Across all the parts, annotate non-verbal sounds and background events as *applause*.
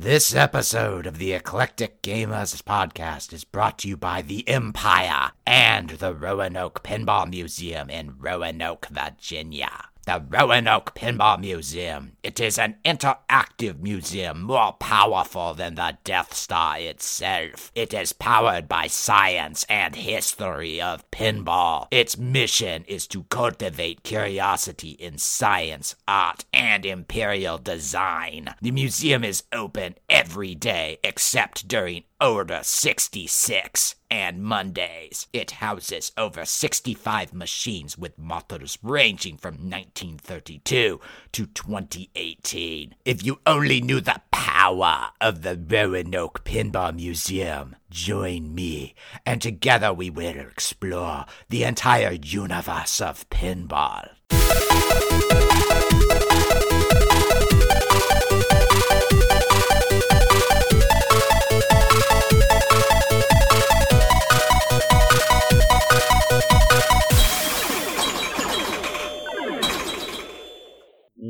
This episode of the Eclectic Gamers podcast is brought to you by the Empire and the Roanoke Pinball Museum in Roanoke, Virginia. The Roanoke Pinball Museum. It is an interactive museum more powerful than the Death Star itself. It is powered by science and history of pinball. Its mission is to cultivate curiosity in science, art, and imperial design. The museum is open every day except during Order 66 and Mondays. It houses over 65 machines with models ranging from 1932 to 2018. If you only knew the power of the Roanoke Pinball Museum, join me, and together we will explore the entire universe of pinball.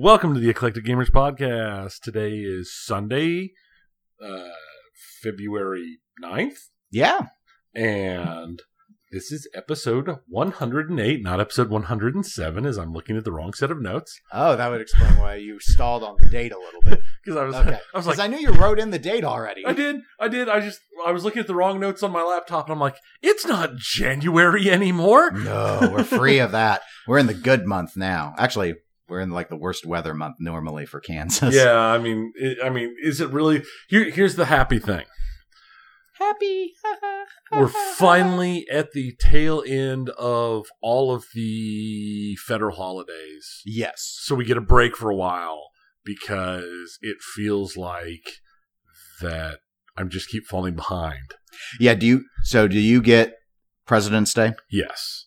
Welcome to the Eclectic Gamers Podcast. Today is Sunday, uh, February 9th, Yeah. and this is episode 108, not episode 107, as I'm looking at the wrong set of notes. Oh, that would explain why you stalled on the date a little bit. *laughs* Because I was, Okay. *laughs* I was like, I knew you wrote in the date already. I did, I did, I just, I was looking at the wrong notes on my laptop, and I'm like, it's not January anymore. No, we're free of that. We're in the good month now. Actually, we're in like the worst weather month normally for Kansas. Yeah, I mean, it, I mean, is it really? Here, here's the happy thing. Happy. We're finally at the tail end of all of the federal holidays. Yes. So we get a break for a while because it feels like that I'm just keep falling behind. Yeah, do you so do you get President's Day? Yes.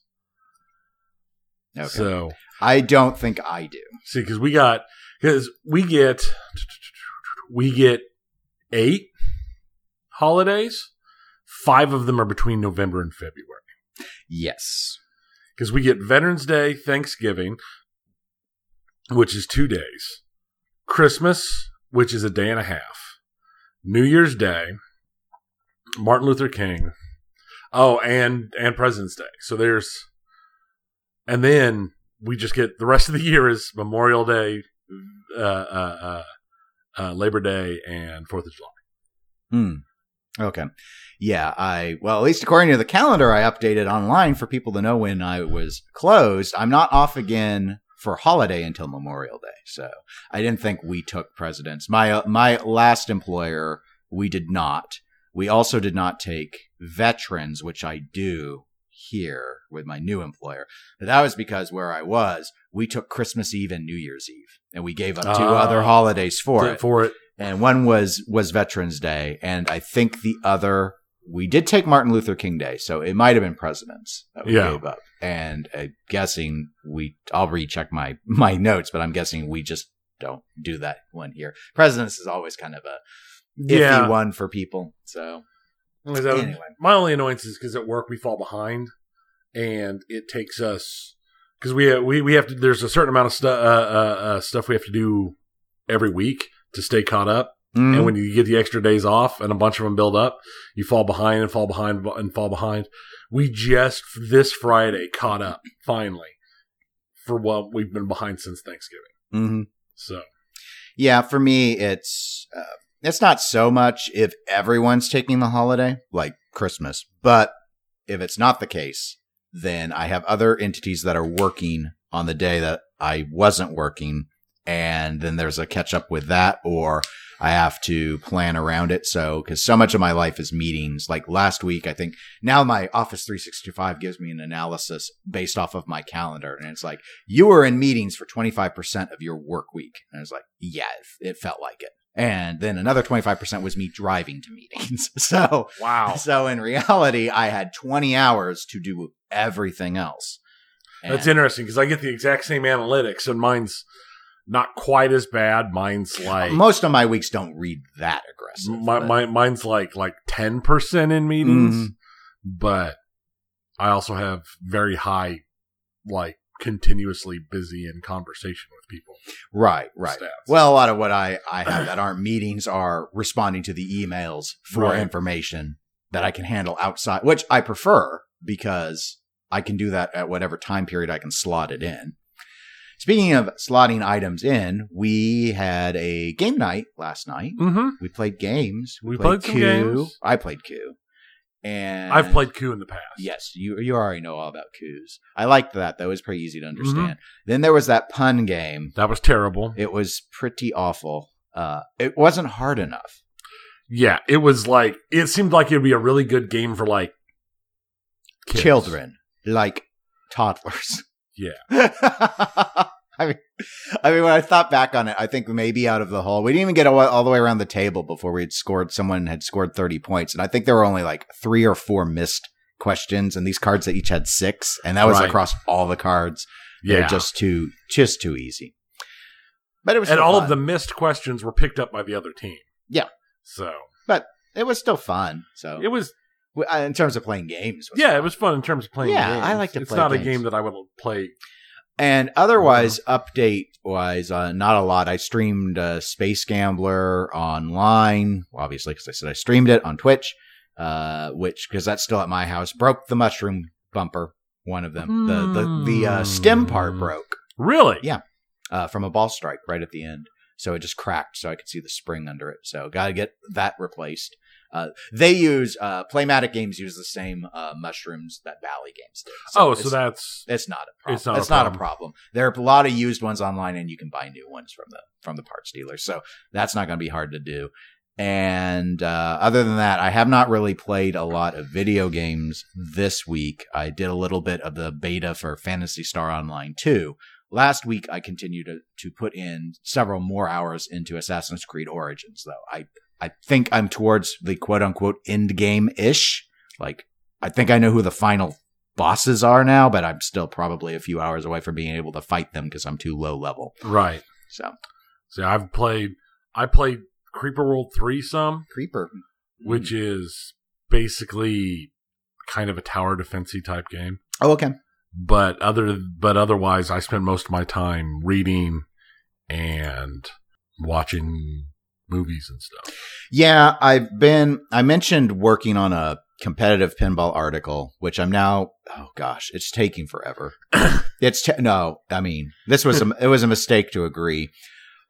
Okay. So, I don't think I do. see, because we got, because we get, we get eight holidays. Five of them are between November and February. Yes. because we get Veterans Day, Thanksgiving, which is two days, Christmas, which is a day and a half, New Year's Day, Martin Luther King, oh, and and President's Day. So there's, and then we just get the rest of the year is Memorial Day, uh, uh, uh, uh, Labor Day, and Fourth of July. Hmm. Okay. Yeah, I well, at least according to the calendar I updated online for people to know when I was closed, I'm not off again for holiday until Memorial Day. So, I didn't think we took presidents. My uh, my last employer, we did not. We also did not take veterans, which I do here with my new employer. But that was because where I was, we took Christmas Eve and New Year's Eve, and we gave up two Ah. other holidays for it For it, and one was was Veterans Day, and I think the other we did take Martin Luther King Day, so it might have been Presidents that we Yeah. gave up. And I'm guessing we I'll recheck my my notes, but I'm guessing we just don't do that one here. Presidents is always kind of a iffy Yeah. one for people. So That- Anyway. My only annoyance is because at work we fall behind, and it takes us because we we we have to. There's a certain amount of stuff uh, uh, uh, stuff we have to do every week to stay caught up. mm, And when you get the extra days off and a bunch of them build up, you fall behind and fall behind and fall behind. We just this Friday caught up finally for what we've been behind since Thanksgiving. mhm. So yeah, for me it's uh, it's not so much if everyone's taking the holiday like Christmas, but if it's not the case, then I have other entities that are working on the day that I wasn't working. And then there's a catch up with that, or I have to plan around it. So, cause so much of my life is meetings. Like last week, I think now my Office 365 gives me an analysis based off of my calendar. And it's like, you were in meetings for 25% of your work week. And I was like, yeah, it, it felt like it. And then another 25% was me driving to meetings. *laughs* so, wow, so in reality, I had 20 hours to do everything else. that's interesting because I get the exact same analytics and mine's not quite as bad. Mine's like Most of my weeks don't read that aggressive. my, my mine's like like 10% in meetings Mhm. but i also have very high like continuously busy in conversation with people. Right, right. Stats. Well, a lot of what I, I have that aren't meetings are responding to the emails for Right. information that I can handle outside, which I prefer because I can do that at whatever time period I can slot it in. Speaking of slotting items in, we had a game night last night. Mm-hmm. We played games. We played some Coup. games. I played Coup. And I've played coup in the past. Yes, you you already know all about coups. I liked that though; it was pretty easy to understand. Mm-hmm. Then there was that pun game. That was terrible. It was pretty awful. Uh, it wasn't hard enough. Yeah, it was like it seemed like it'd be a really good game for like kids. Children, like toddlers. Yeah. *laughs* *laughs* I mean, I mean, when I thought back on it, I think maybe out of the hole, we didn't even get all, all the way around the table before we had scored. Someone had scored thirty points, and I think there were only like three or four missed questions, and these cards that each had six, and that was Right. across all the cards. They're Yeah. just too just too easy. But it was and all fun. of the missed questions were picked up by the other team. Yeah. So but It was still fun. So it was uh, in terms of playing games, yeah, fun. it was fun in terms of playing Yeah, games. I like to It's not a game that I would play. And otherwise, update wise, uh, not a lot. I streamed uh, Space Gambler online, obviously, because I said I streamed it on Twitch, uh, which, because that's still at my house, broke the mushroom bumper, one of them. The, the, the uh, stem part Hmm. broke Really? Yeah. uh, from a ball strike right at the end. So it just cracked, so I could see the spring under it. So got to get that replaced. Uh, they use, uh, Playmatic Games use the same uh, mushrooms that Bally Games did. oh, so that's it's not a problem. It's not a It's not a problem. problem. There are a lot of used ones online, and you can buy new ones from the from the parts dealers. So that's not going to be hard to do. And uh, other than that, I have not really played a lot of video games this week. I did a little bit of the beta for Phantasy Star Online 2. Last week, I continued to, to put in several more hours into Assassin's Creed Origins, though. I, I think I'm towards the quote unquote end game ish. Like, I think I know who the final bosses are now, but I'm still probably a few hours away from being able to fight them because I'm too low level. right. So, See, I've played. I played Creeper World three some, Creeper. which hmm. is basically kind of a tower defensey type game. Oh, okay. But other, but otherwise, I spent most of my time reading and watching movies and stuff. Yeah, I've been. I mentioned working on a competitive pinball article, which I'm now. Oh gosh, it's taking forever. *coughs* it's t- no. I mean, this was a it was a mistake to agree.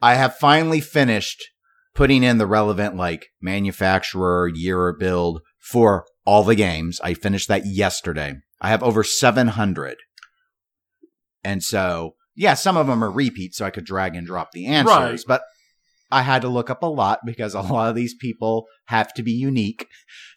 I have finally finished putting in the relevant like manufacturer year of build for all the games. I finished that yesterday. I have over 700. And so, yeah, some of them are repeats, so I could drag and drop the answers. Right. But I had to look up a lot because a lot of these people have to be unique.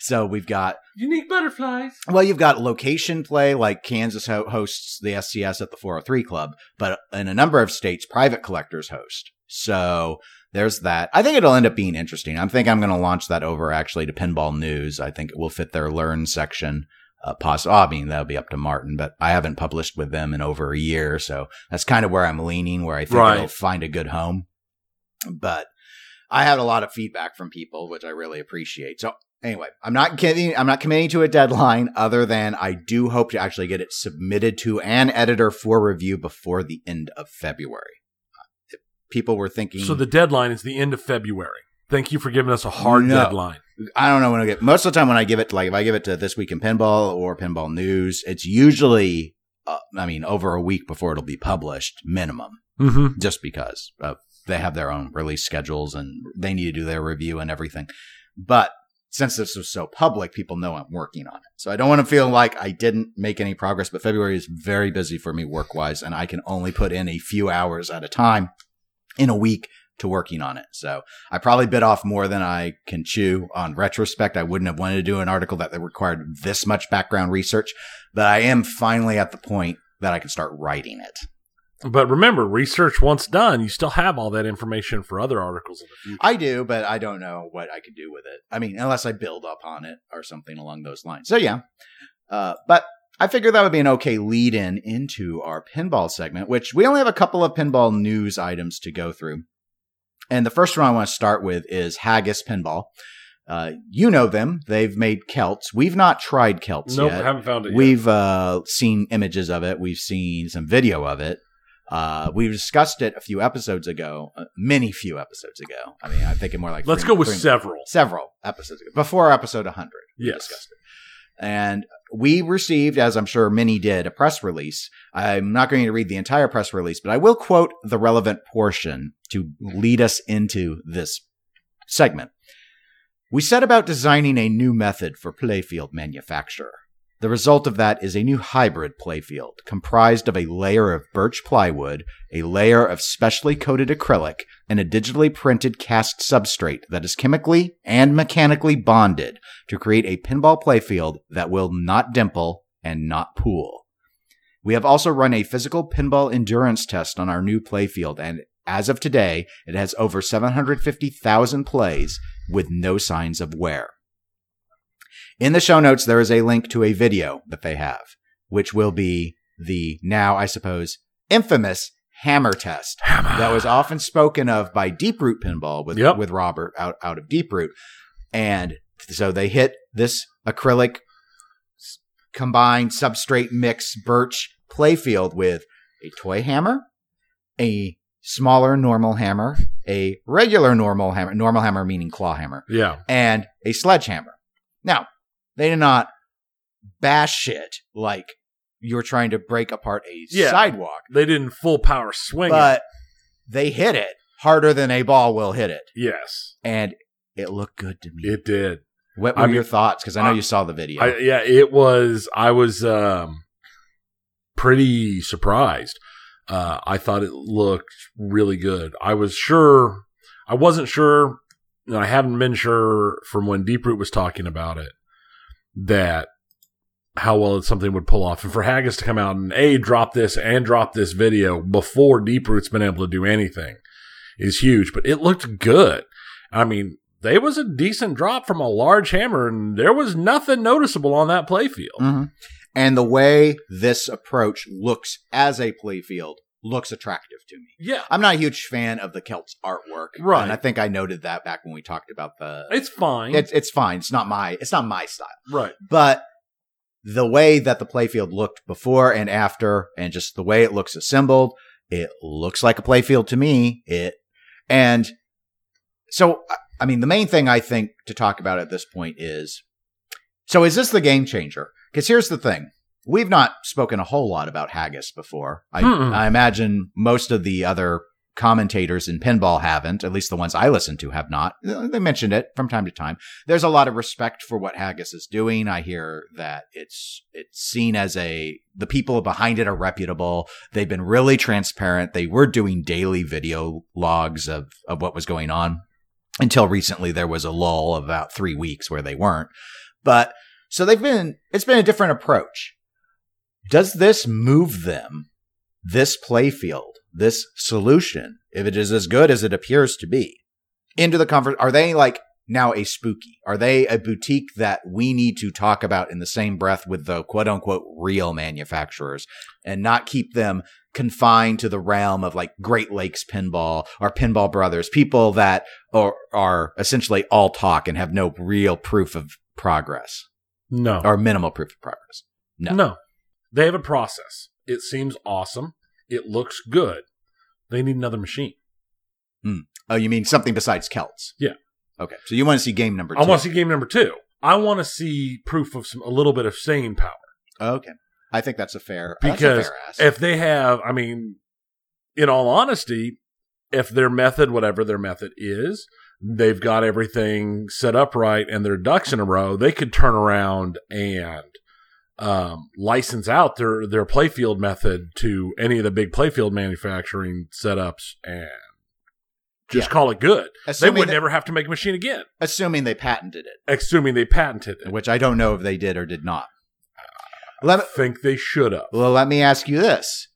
So we've got, Unique butterflies. well, you've got location play, like Kansas ho- hosts the SCS at the 403 Club, but in a number of states, private collectors host. So there's that. I think it'll end up being interesting. I think I'm going to launch that over actually to Pinball News. I think it will fit their learn section. Uh, oh, I mean, that'll be up to Martin, but I haven't published with them in over a year. So that's kind of where I'm leaning, where I think Right. it'll find a good home. But I had a lot of feedback from people, which I really appreciate. So anyway, I'm not kidding. I'm not committing to a deadline other than I do hope to actually get it submitted to an editor for review before the end of February. Uh, if people were thinking, So the deadline is the end of February. Thank you for giving us a hard No. deadline. I don't know when I get. Most of the time, when I give it, like if I give it to this week in pinball or pinball news, it's usually, uh, I mean, over a week before it'll be published, minimum. Mm-hmm. just because uh, they have their own release schedules and they need to do their review and everything. But since this was so public, people know I'm working on it. So I don't want to feel like I didn't make any progress, but February is very busy for me work wise, and I can only put in a few hours at a time in a week to working on it. So I probably bit off more than I can chew on retrospect. I wouldn't have wanted to do an article that required this much background research, but I am finally at the point that I can start writing it. But remember, research once done, you still have all that information for other articles in the future. I do, but I don't know what I could do with it. I mean, unless I build up on it or something along those lines. So yeah, uh, but I figured that would be an okay lead in into our pinball segment, which we only have a couple of pinball news items to go through. And the first one I want to start with is Haggis Pinball. Uh, you know them. They've made Celts. We've not tried Celts Nope, yet. haven't found it yet. We've uh, seen images of it. We've seen some video of it. Uh, we discussed it a few episodes ago, uh, many few episodes ago. I mean, I'm thinking more like Let's three- go with three- several. several episodes ago, before episode 100. We Yes. discussed it. And we received, as I'm sure many did, a press release. I'm not going to read the entire press release, but I will quote the relevant portion to lead us into this segment. We set about designing a new method for playfield manufacture. The result of that is a new hybrid playfield comprised of a layer of birch plywood, a layer of specially coated acrylic, and a digitally printed cast substrate that is chemically and mechanically bonded to create a pinball playfield that will not dimple and not pool. We have also run a physical pinball endurance test on our new playfield, and as of today, it has over 750,000 plays with no signs of wear. In the show notes, there is a link to a video that they have, which will be the now, I suppose, infamous hammer test that was often spoken of by Deeproot Pinball with, Yep. with Robert out, out of Deeproot. And so they hit this acrylic combined substrate mix birch playfield with a toy hammer, a smaller normal hammer, a regular normal hammer, normal hammer meaning claw hammer, Yeah. and a sledgehammer. Now, they did not bash it like you're trying to break apart a Yeah. sidewalk, They didn't full power swing it. but they hit it harder than a ball will hit it. Yes, And it looked good to me. it did. what I were mean, your thoughts? Because I know I- you saw the video. I, yeah, it was. I was um, pretty surprised. Uh, I thought it looked really good. I was sure. I wasn't sure, and I haven't been sure from when Deeproot was talking about it that how well something would pull off, and for Haggis to come out and a drop this and drop this video before Deeproot's been able to do anything is huge. But it looked good. I mean, they was a decent drop from a large hammer, and there was nothing noticeable on that playfield. Mhm. And the way this approach looks as a playfield looks attractive to me. Yeah, I'm not a huge fan of the Celts artwork, Right. And I think I noted that back when we talked about the. it's fine. It's it's fine. It's not my it's not my style. right. but the way that the playfield looked before and after and just the way it looks assembled it looks like a playfield to me it and so I- i mean the main thing i think to talk about at this point is so is this the game changer because here's the thing we've not spoken a whole lot about haggis before I, hmm. I imagine most of the other commentators in pinball haven't at least the ones i listen to have not they mentioned it from time to time there's a lot of respect for what Haggis is doing. I hear that it's it's seen as a the people behind it are reputable. They've been really transparent. They were doing daily video logs of of what was going on. Until recently there was a lull of about 3 weeks where they weren't. But so they've been it's been a different approach. Does this move them this playfield, this solution, if it is as good as it appears to be, into the comfort? Are they like now a spooky? Are they a boutique that we need to talk about in the same breath with the quote unquote real manufacturers and not keep them confined to the realm of like Great Lakes Pinball or Pinball Brothers, people that are, are essentially all talk and have no real proof of progress No, or minimal proof of progress? no. no, they have a process. It seems awesome. It looks good. They need another machine. Hmm. Oh, you mean something besides Celts? Yeah. Okay. So you want to see game number two? I want to see game number two. I want to see proof of some a little bit of staying power. Okay. I think that's a fair that's a because fair ask. if they have, I mean, in all honesty, if their method, whatever their method is, they've got everything set up right and their ducks in a row, they could turn around and um, license out their their playfield method to any of the big playfield manufacturing setups and just Yeah. call it good. they would that- never have to make a machine again, assuming they patented it, assuming they patented it. which I don't know if they did or did not. Let, I think they should have. well, let me ask you this: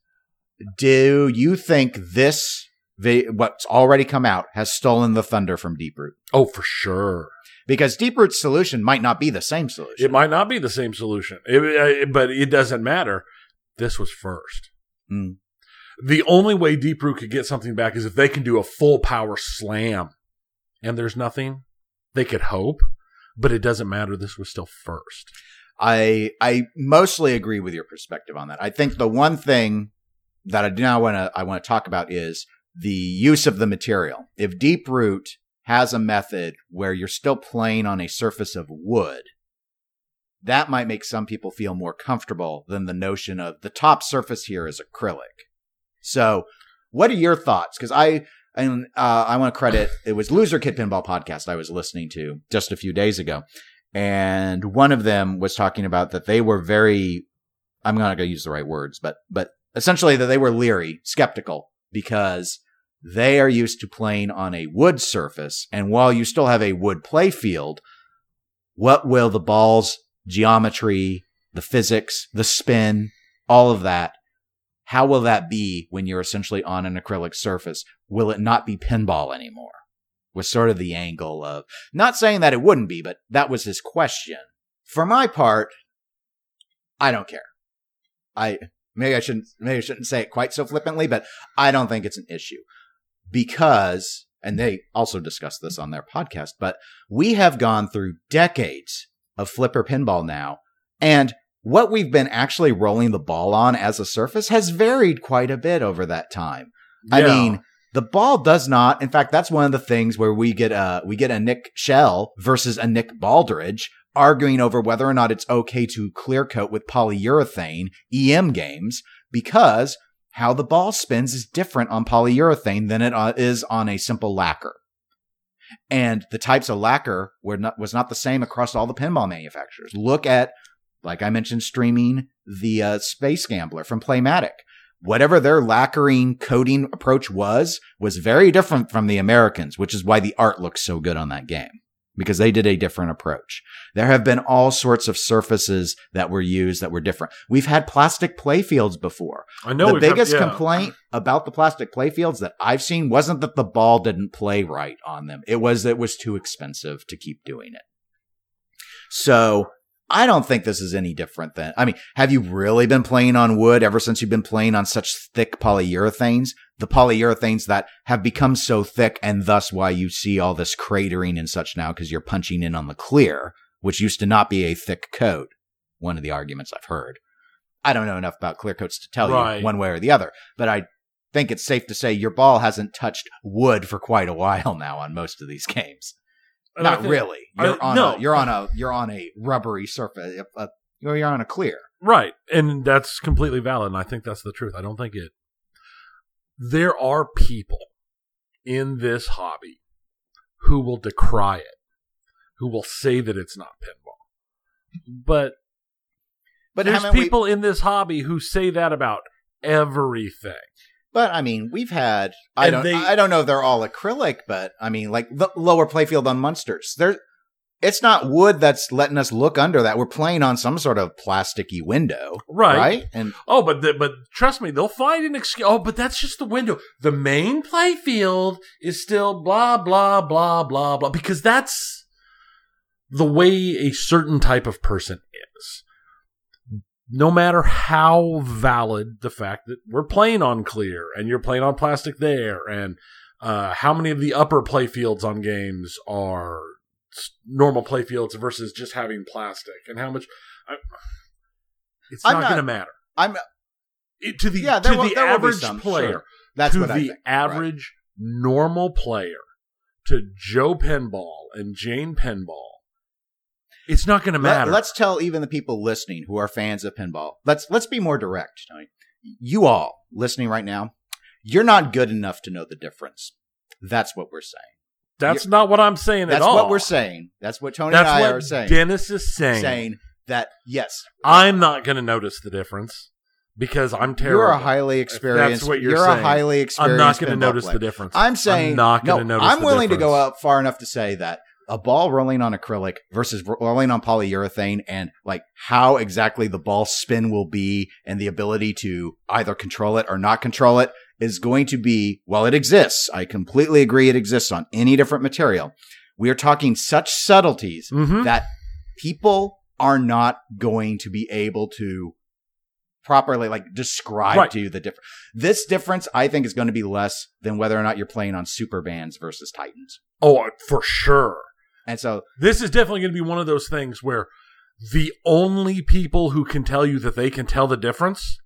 Do you think this, what's already come out, has stolen the thunder from Deeproot? Oh, for sure. Because deep Deeproot's solution might not be the same solution. It might not be the same solution, It- it- but it doesn't matter. This was first. Mm. The only way Deeproot could get something back is if they can do a full power slam, and there's nothing. They could hope, but it doesn't matter. This was still first. I I mostly agree with your perspective on that. I think the one thing that I do now want to I want to talk about is the use of the material. If Deeproot has a method where you're still playing on a surface of wood, that might make some people feel more comfortable than the notion of the top surface here is acrylic. So, what are your thoughts? Because I and uh, I want to credit it was Loser Kid Pinball podcast I was listening to just a few days ago, and one of them was talking about that they were very I'm not going to use the right words, but but essentially that they were leery, skeptical because they are used to playing on a wood surface, and while you still have a wood play field, what will the ball's geometry, the physics, the spin, all of that how will that be when you're essentially on an acrylic surface? Will it not be pinball anymore? Was sort of the angle of not saying that it wouldn't be, but that was his question. For my part, I don't care. I maybe I shouldn't maybe I shouldn't say it quite so flippantly, but I don't think it's an issue because and they also discussed this on their podcast, but we have gone through decades of flipper pinball now, and what we've been actually rolling the ball on as a surface has varied quite a bit over that time. I mean, the ball does not. In fact, that's one of the things where we get a we get a Nick Shell versus a Nick Baldridge arguing over whether or not it's okay to clear coat with polyurethane EM games because how the ball spins is different on polyurethane than it uh, is on a simple lacquer. And the types of lacquer were not was not the same across all the pinball manufacturers. Look at like I mentioned, streaming the uh, Space Gambler from Playmatic. Whatever their lacquering coating approach was, was very different from the Americans, which is why the art looks so good on that game because they did a different approach. There have been all sorts of surfaces that were used that were different. We've had plastic playfields before. I know the had- biggest yeah. complaint about the plastic playfields that I've seen wasn't that the ball didn't play right on them. It was that it was too expensive to keep doing it. So I don't think this is any different than, I mean, have you really been playing on wood ever since you've been playing on such thick polyurethanes? The polyurethanes that have become so thick and thus why you see all this cratering and such now because you're punching in on the clear, which used to not be a thick coat. One of the arguments I've heard. I don't know enough about clear coats to tell Right. you one way or the other, but I think it's safe to say your ball hasn't touched wood for quite a while now on most of these *laughs* games. Not think- really. You're on no. a you're on a you're on a rubbery surface. Uh, you're you're on a clear. Right. And that's completely valid. And I think that's the truth. I don't think it. There are people in this hobby who will decry it, who will say that it's not pinball. But But there's haven't we- people in this hobby who say that about everything. But I mean, we've had. I And don't. they- I don't know. if They're all acrylic, but I mean, like the lower playfield on Munsters. There, it's not wood that's letting us look under that. We're playing on some sort of plasticky window, Right. right? And Oh, but the, but trust me, they'll find an excuse. Oh, but that's just the window. The main playfield is still blah blah blah blah blah because that's the way a certain type of person. No matter how valid the fact that we're playing on clear and you're playing on plastic there, and uh, how many of the upper play fields on games are normal play fields versus just having plastic, and how much. I, it's I'm not, not- going to matter I'm. it- to the Yeah, to will- the average some, player, sure. That's to what the I think. Right. average normal player, to Joe Penball and Jane Penball, it's not going to matter. Let, us tell even the people listening who are fans of pinball. Let's let's be more direct, Tony. You all listening right now, you're not good enough to know the difference. That's what we're saying. That's not what I'm saying at all. That's what we're saying. That's what Tony That's and I what are saying. Dennis is saying. saying that yes, I'm not going to notice the difference because I'm terrible. you're a highly experienced. That's what you're a saying. highly experienced. I'm not going to notice player. the difference. I'm saying I'm not going to notice. I'm willing to go out far enough to say that a ball rolling on acrylic versus rolling on polyurethane and like how exactly the ball spin will be and the ability to either control it or not control it is going to be, well, it exists. I completely agree it exists on any different material. We are talking such subtleties Mhm. that people are not going to be able to properly like describe Right. to you the difference. This difference, I think, is going to be less than whether or not you're playing on super bands versus Titans. Oh, for sure. And so This is definitely going to be one of those things where the only people who can tell you that they can tell the difference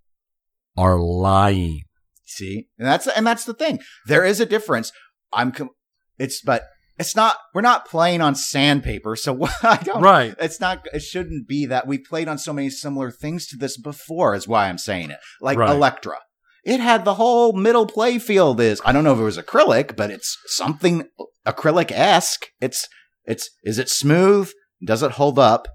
are lying. See, and that's and that's the thing. There is a difference. I'm. Com- it's but it's not. We're not playing on sandpaper, so *laughs* I don't. Right. It's not. It shouldn't be that we played on so many similar things to this before. Is why I'm saying it. Like Right. Elektra, it had the whole middle play field. Is I don't know if it was acrylic, but it's something acrylic esque. It's it's. Is it smooth? Does it hold up?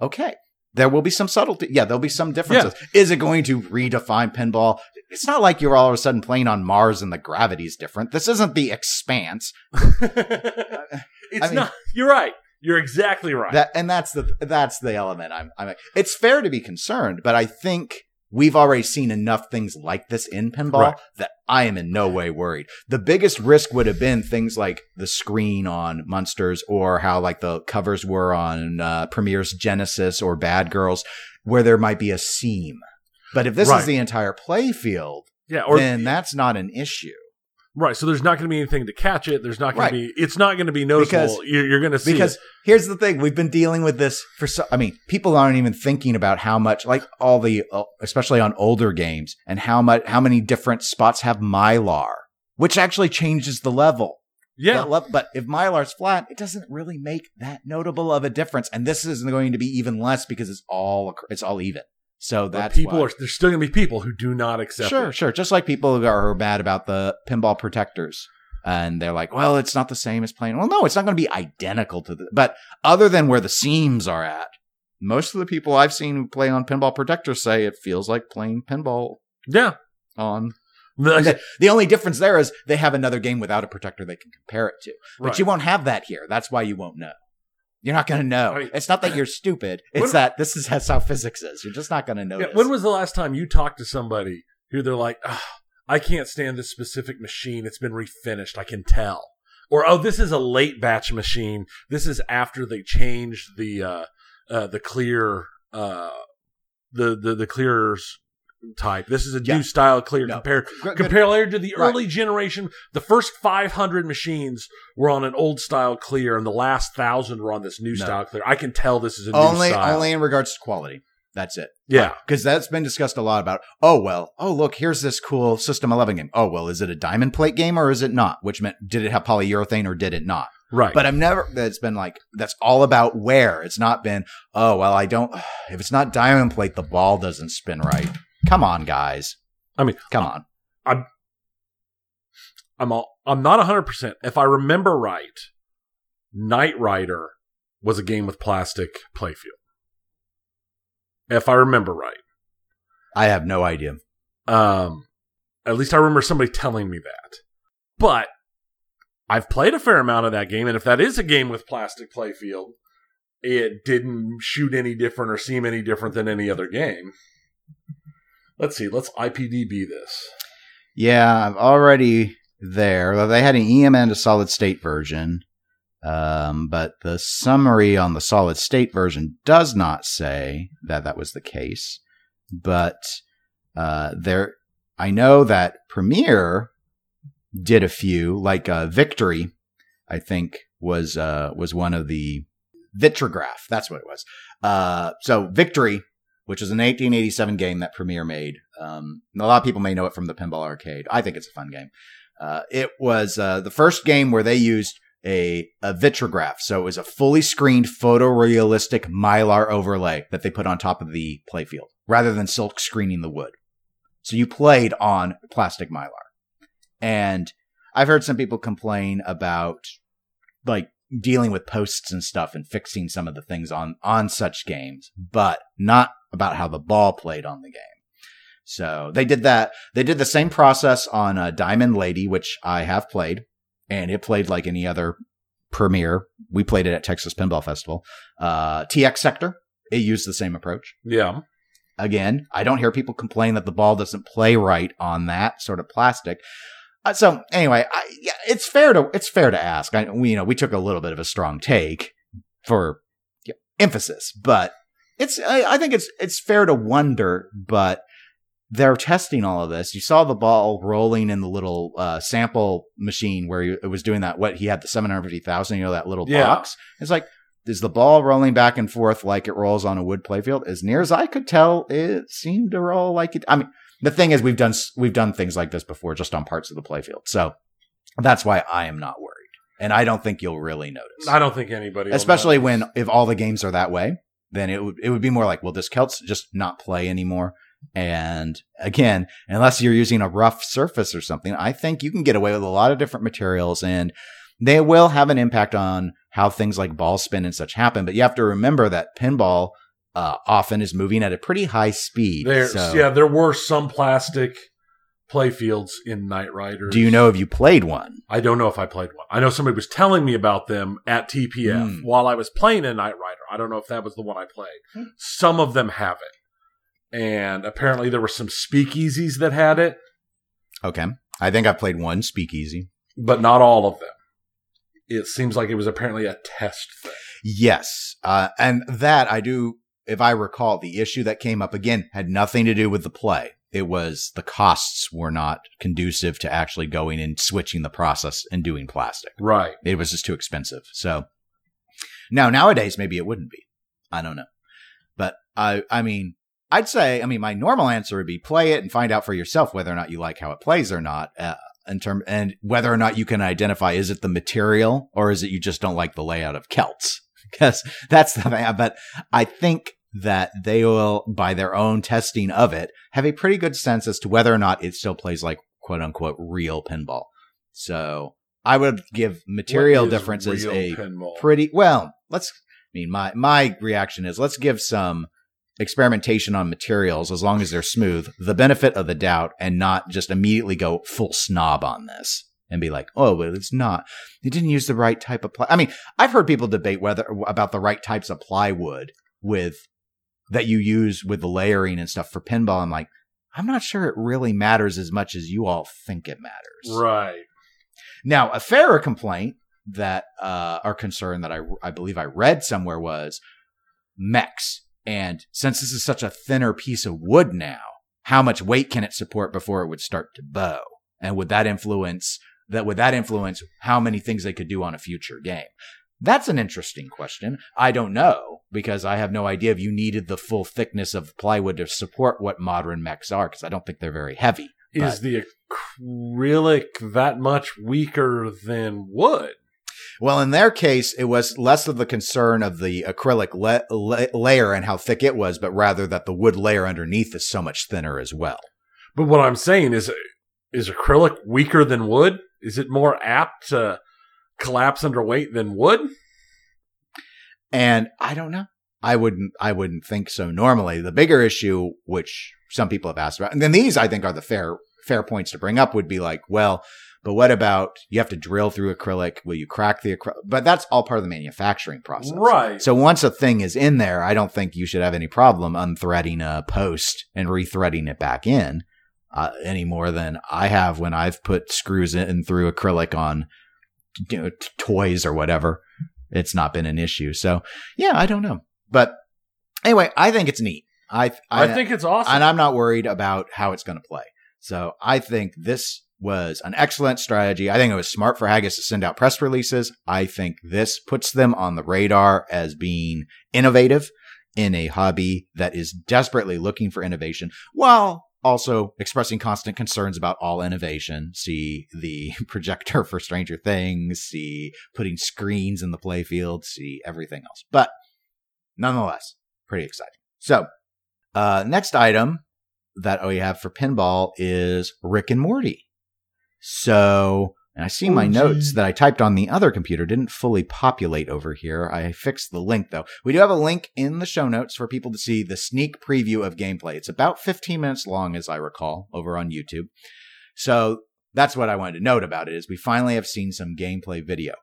Okay. There will be some subtlety. Yeah, there'll be some differences. Is it going to redefine pinball? It's not like you're all of a sudden playing on Mars and the gravity's different. This isn't the expanse. *laughs* it's I mean- not. You're right. You're exactly right. That and that's the that's the element I'm I'm it's fair to be concerned, but I think we've already seen enough things like this in pinball Right. that I am in no way worried. The biggest risk would have been things like the screen on Munsters or how like the covers were on uh, Premier's Genesis or Bad Girls, where there might be a seam. But if this Right. is the entire play field, yeah. Or then that's not an issue. Right. So there's not going to be anything to catch it. There's not going Right. to be. It's not going to be noticeable. Because- you're, you're going to see because it. here's the thing we've been dealing with this for so i mean people aren't even thinking about how much like all the uh, especially on older games and how much how many different spots have mylar which actually changes the level Yeah. Lev- but if mylar's flat it doesn't really make that notable of a difference and this is going to be even less because it's all it's all even so But that's people why. are. There's still going to be people who do not accept sure it. sure just like people who are bad about the pinball protectors and they're like well it's not the same as playing well no it's not going to be identical to the but other than where the seams are at most of the people i've seen who play on pinball protectors say it feels like playing pinball Yeah. on The- the, the only difference there is they have another game without a protector they can compare it to but right. you won't have that here that's why you won't know you're not going to know I mean- it's not that you're stupid it's When- that this is that's how physics is you're just not going to know Yeah, when was the last time you talked to somebody who they're like, "Ah, I can't stand this specific machine. It's been refinished. I can tell. Or, oh, this is a late batch machine. This is after they changed the, uh, uh, the clear, uh, the, the, the clearers type. This is a Yeah. new style clear No. compared, Good- compared to the Right. early generation. The first 500 machines were on an old style clear and the last thousand were on this new No. style clear. I can tell this is a new only style. only in regards to quality that's it yeah. because that's been discussed a lot about oh well oh look here's this cool system 11 game oh well is it a diamond plate game or is it not which meant did it have polyurethane or did it not Right. but i've never that's been like that's all about where it's not been oh well i don't *sighs* if it's not diamond plate the ball doesn't spin right come on guys I mean, come on I'm all, I'm not 100%. If I remember right, Knight Rider was a game with plastic playfield. If I remember right. i have no idea Um, at least I remember somebody telling me that. But I've played a fair amount of that game, and if that is a game with plastic playfield, it didn't shoot any different or seem any different than any other game. Let's see. Let's IPDB this. Yeah, I'm already there. They had an EM and a solid state version, um, but the summary on the solid state version does not say that that was the case. But uh, there, I know that Premier did a few, like uh, Victory. I think was uh, was one of the Vitrograph. That's what it was. Uh, so Victory which is an 1887 game that Premier made. Um, a lot of people may know it from the Pinball Arcade. I think it's a fun game. Uh, it was uh, the first game where they used a, a vitrograph. So it was a fully screened photorealistic mylar overlay that they put on top of the playfield rather than silk screening the wood. So you played on plastic mylar. And I've heard some people complain about like dealing with posts and stuff and fixing some of the things on on such games, but not about how the ball played on the game. So they did that. They did the same process on uh, Diamond Lady, which I have played, and it played like any other premier. We played it at Texas Pinball Festival. Uh, TX Sector, it used the same approach. Yeah. Again, I don't hear people complain that the ball doesn't play right on that sort of plastic. Uh, so anyway, I, yeah, it's fair to it's fair to ask. I, we, you know, we took a little bit of a strong take for emphasis, but it's I, I think it's it's fair to wonder. But they're testing all of this. You saw the ball rolling in the little uh, sample machine where he, it was doing that. What he had the seven hundred fifty thousand, you know, that little Yeah. box. It's like is the ball rolling back and forth like it rolls on a wood playfield? As near as I could tell, it seemed to roll like it. I mean, the thing is, we've done we've done things like this before, just on parts of the playfield. So that's why I am not worried, and I don't think you'll really notice I don't think anybody, especially when if all the games are that way then it would it would be more like well, this celts just not play anymore? And again unless you're using a rough surface or something i think you can get away with a lot of different materials and they will have an impact on how things like ball spin and such happen. But you have to remember that pinball uh, often is moving at a pretty high speed There, so yeah, there were some plastic playfields in Knight Riders. do you know if you played one I don't know if I played one. I know somebody was telling me about them at TPF Mm. while I was playing a Knight Rider. I don't know if that was the one I played. Hmm. Some of them have it. And apparently there were some speakeasies that had it, okay i think i played one speakeasy but not all of them. It seems like it was apparently a test thing. Yes. Uh, and that I do, if I recall, the issue that came up again had nothing to do with the play. It was the costs were not conducive to actually going and switching the process and doing plastic. Right. It was just too expensive. So now, nowadays, maybe it wouldn't be. I don't know. But I, I mean, I'd say, I mean, my normal answer would be play it and find out for yourself whether or not you like how it plays or not. Uh, in term and whether or not you can identify is it the material or is it you just don't like the layout of Celts? Because *laughs* that's the thing. But I think that they will, by their own testing of it, have a pretty good sense as to whether or not it still plays like quote unquote real pinball. So I would give material differences a pinball? pretty well. Let's. I mean, my my reaction is let's give some experimentation on materials as long as they're smooth the benefit of the doubt and not just immediately go full snob on this and be like oh but it's not they didn't use the right type of ply i mean i've heard people debate whether about the right types of plywood with that you use with the layering and stuff for pinball i'm like i'm not sure it really matters as much as you all think it matters Right. now, a fairer complaint that uh, our concern that I I believe I read somewhere was mechs, and since this is such a thinner piece of wood now, how much weight can it support before it would start to bow? And would that influence that would that influence how many things they could do on a future game? That's an interesting question. I don't know because I have no idea if you needed the full thickness of plywood to support what modern mechs are because I don't think they're very heavy. Is the acrylic that much weaker than wood? Well, in their case, it was less of the concern of the acrylic la- la- layer and how thick it was, but rather that the wood layer underneath is so much thinner as well. But what I'm saying is, is acrylic weaker than wood? Is it more apt to collapse under weight than wood? And I don't know. I wouldn't. I wouldn't think so. Normally, the bigger issue, which some people have asked about, and then these I think are the fair fair points to bring up, would be like, well, but what about you have to drill through acrylic? Will you crack the acrylic? But that's all part of the manufacturing process. Right. So once a thing is in there, I don't think you should have any problem unthreading a post and rethreading it back in uh, any more than I have when I've put screws in through acrylic on you know, t- toys or whatever. It's not been an issue. So yeah, I don't know. But anyway, I think it's neat. I I, think it's awesome. and I'm not worried about how it's going to play. So I think this was an excellent strategy. I think it was smart for Haggis to send out press releases. I think this puts them on the radar as being innovative in a hobby that is desperately looking for innovation while also expressing constant concerns about all innovation. See the *laughs* projector for Stranger Things, see putting screens in the playfield, see everything else. But nonetheless, pretty exciting. So, uh, next item that we have for pinball is Rick and Morty. So, and I see oh, my Oh, notes that I typed on the other computer didn't fully populate over here. I fixed the link though. We do have a link in the show notes for people to see the sneak preview of gameplay. It's about 15 minutes long, as I recall, over on YouTube. So that's what I wanted to note about it is we finally have seen some gameplay video.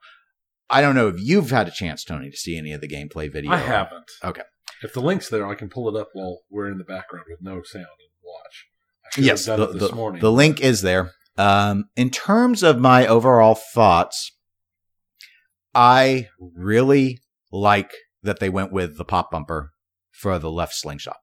I don't know if you've had a chance, Tony, to see any of the gameplay video. I haven't. Okay. If the link's there, I can pull it up while we're in the background with no sound and watch. I Yes, have the, it this the- morning. the link is there. Um, in terms of my overall thoughts, I really like that they went with the pop bumper for the left slingshot.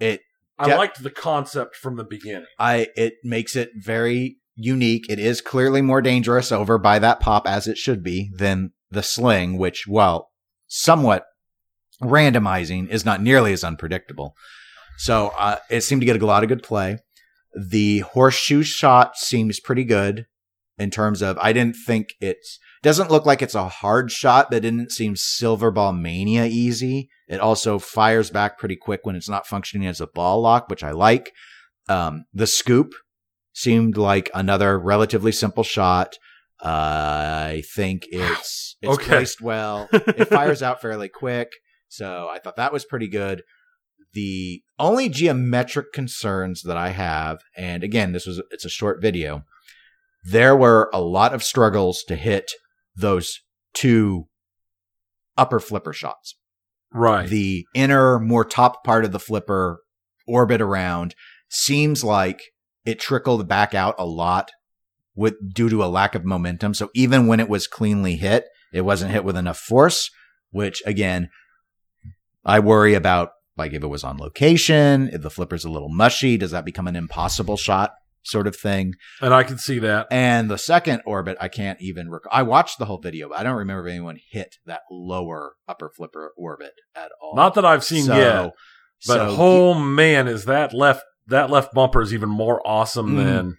It I liked the concept from the beginning. I it makes it very unique. It is clearly more dangerous over by that pop as it should be than the sling, which while somewhat randomizing is not nearly as unpredictable. So uh, it seemed to get a lot of good play. The horseshoe shot seems pretty good in terms of I didn't think it's doesn't look like it's a hard shot, but it didn't seem Silverball Mania easy. It also fires back pretty quick when it's not functioning as a ball lock, which I like. Um, the scoop seemed like another relatively simple shot. Uh, I think it's it's Okay. placed well. It *laughs* fires out fairly quick, so I thought that was pretty good. The only geometric concerns that I have, and again, this was it's a short video. There were a lot of struggles to hit those two upper flipper shots Right. the inner, more top part of the flipper orbit around seems like it trickled back out a lot with due to a lack of momentum. So even when it was cleanly hit, it wasn't hit with enough force, which again, I worry about like if it was on location, if the flipper's a little mushy, does that become an impossible shot sort of thing? and I can see that. And the second orbit, I can't even recall. I watched the whole video, but I don't remember if anyone hit that lower upper flipper orbit at all. Not that I've seen So- yet, but so, oh man, is that left that left bumper is even more awesome Mhm. than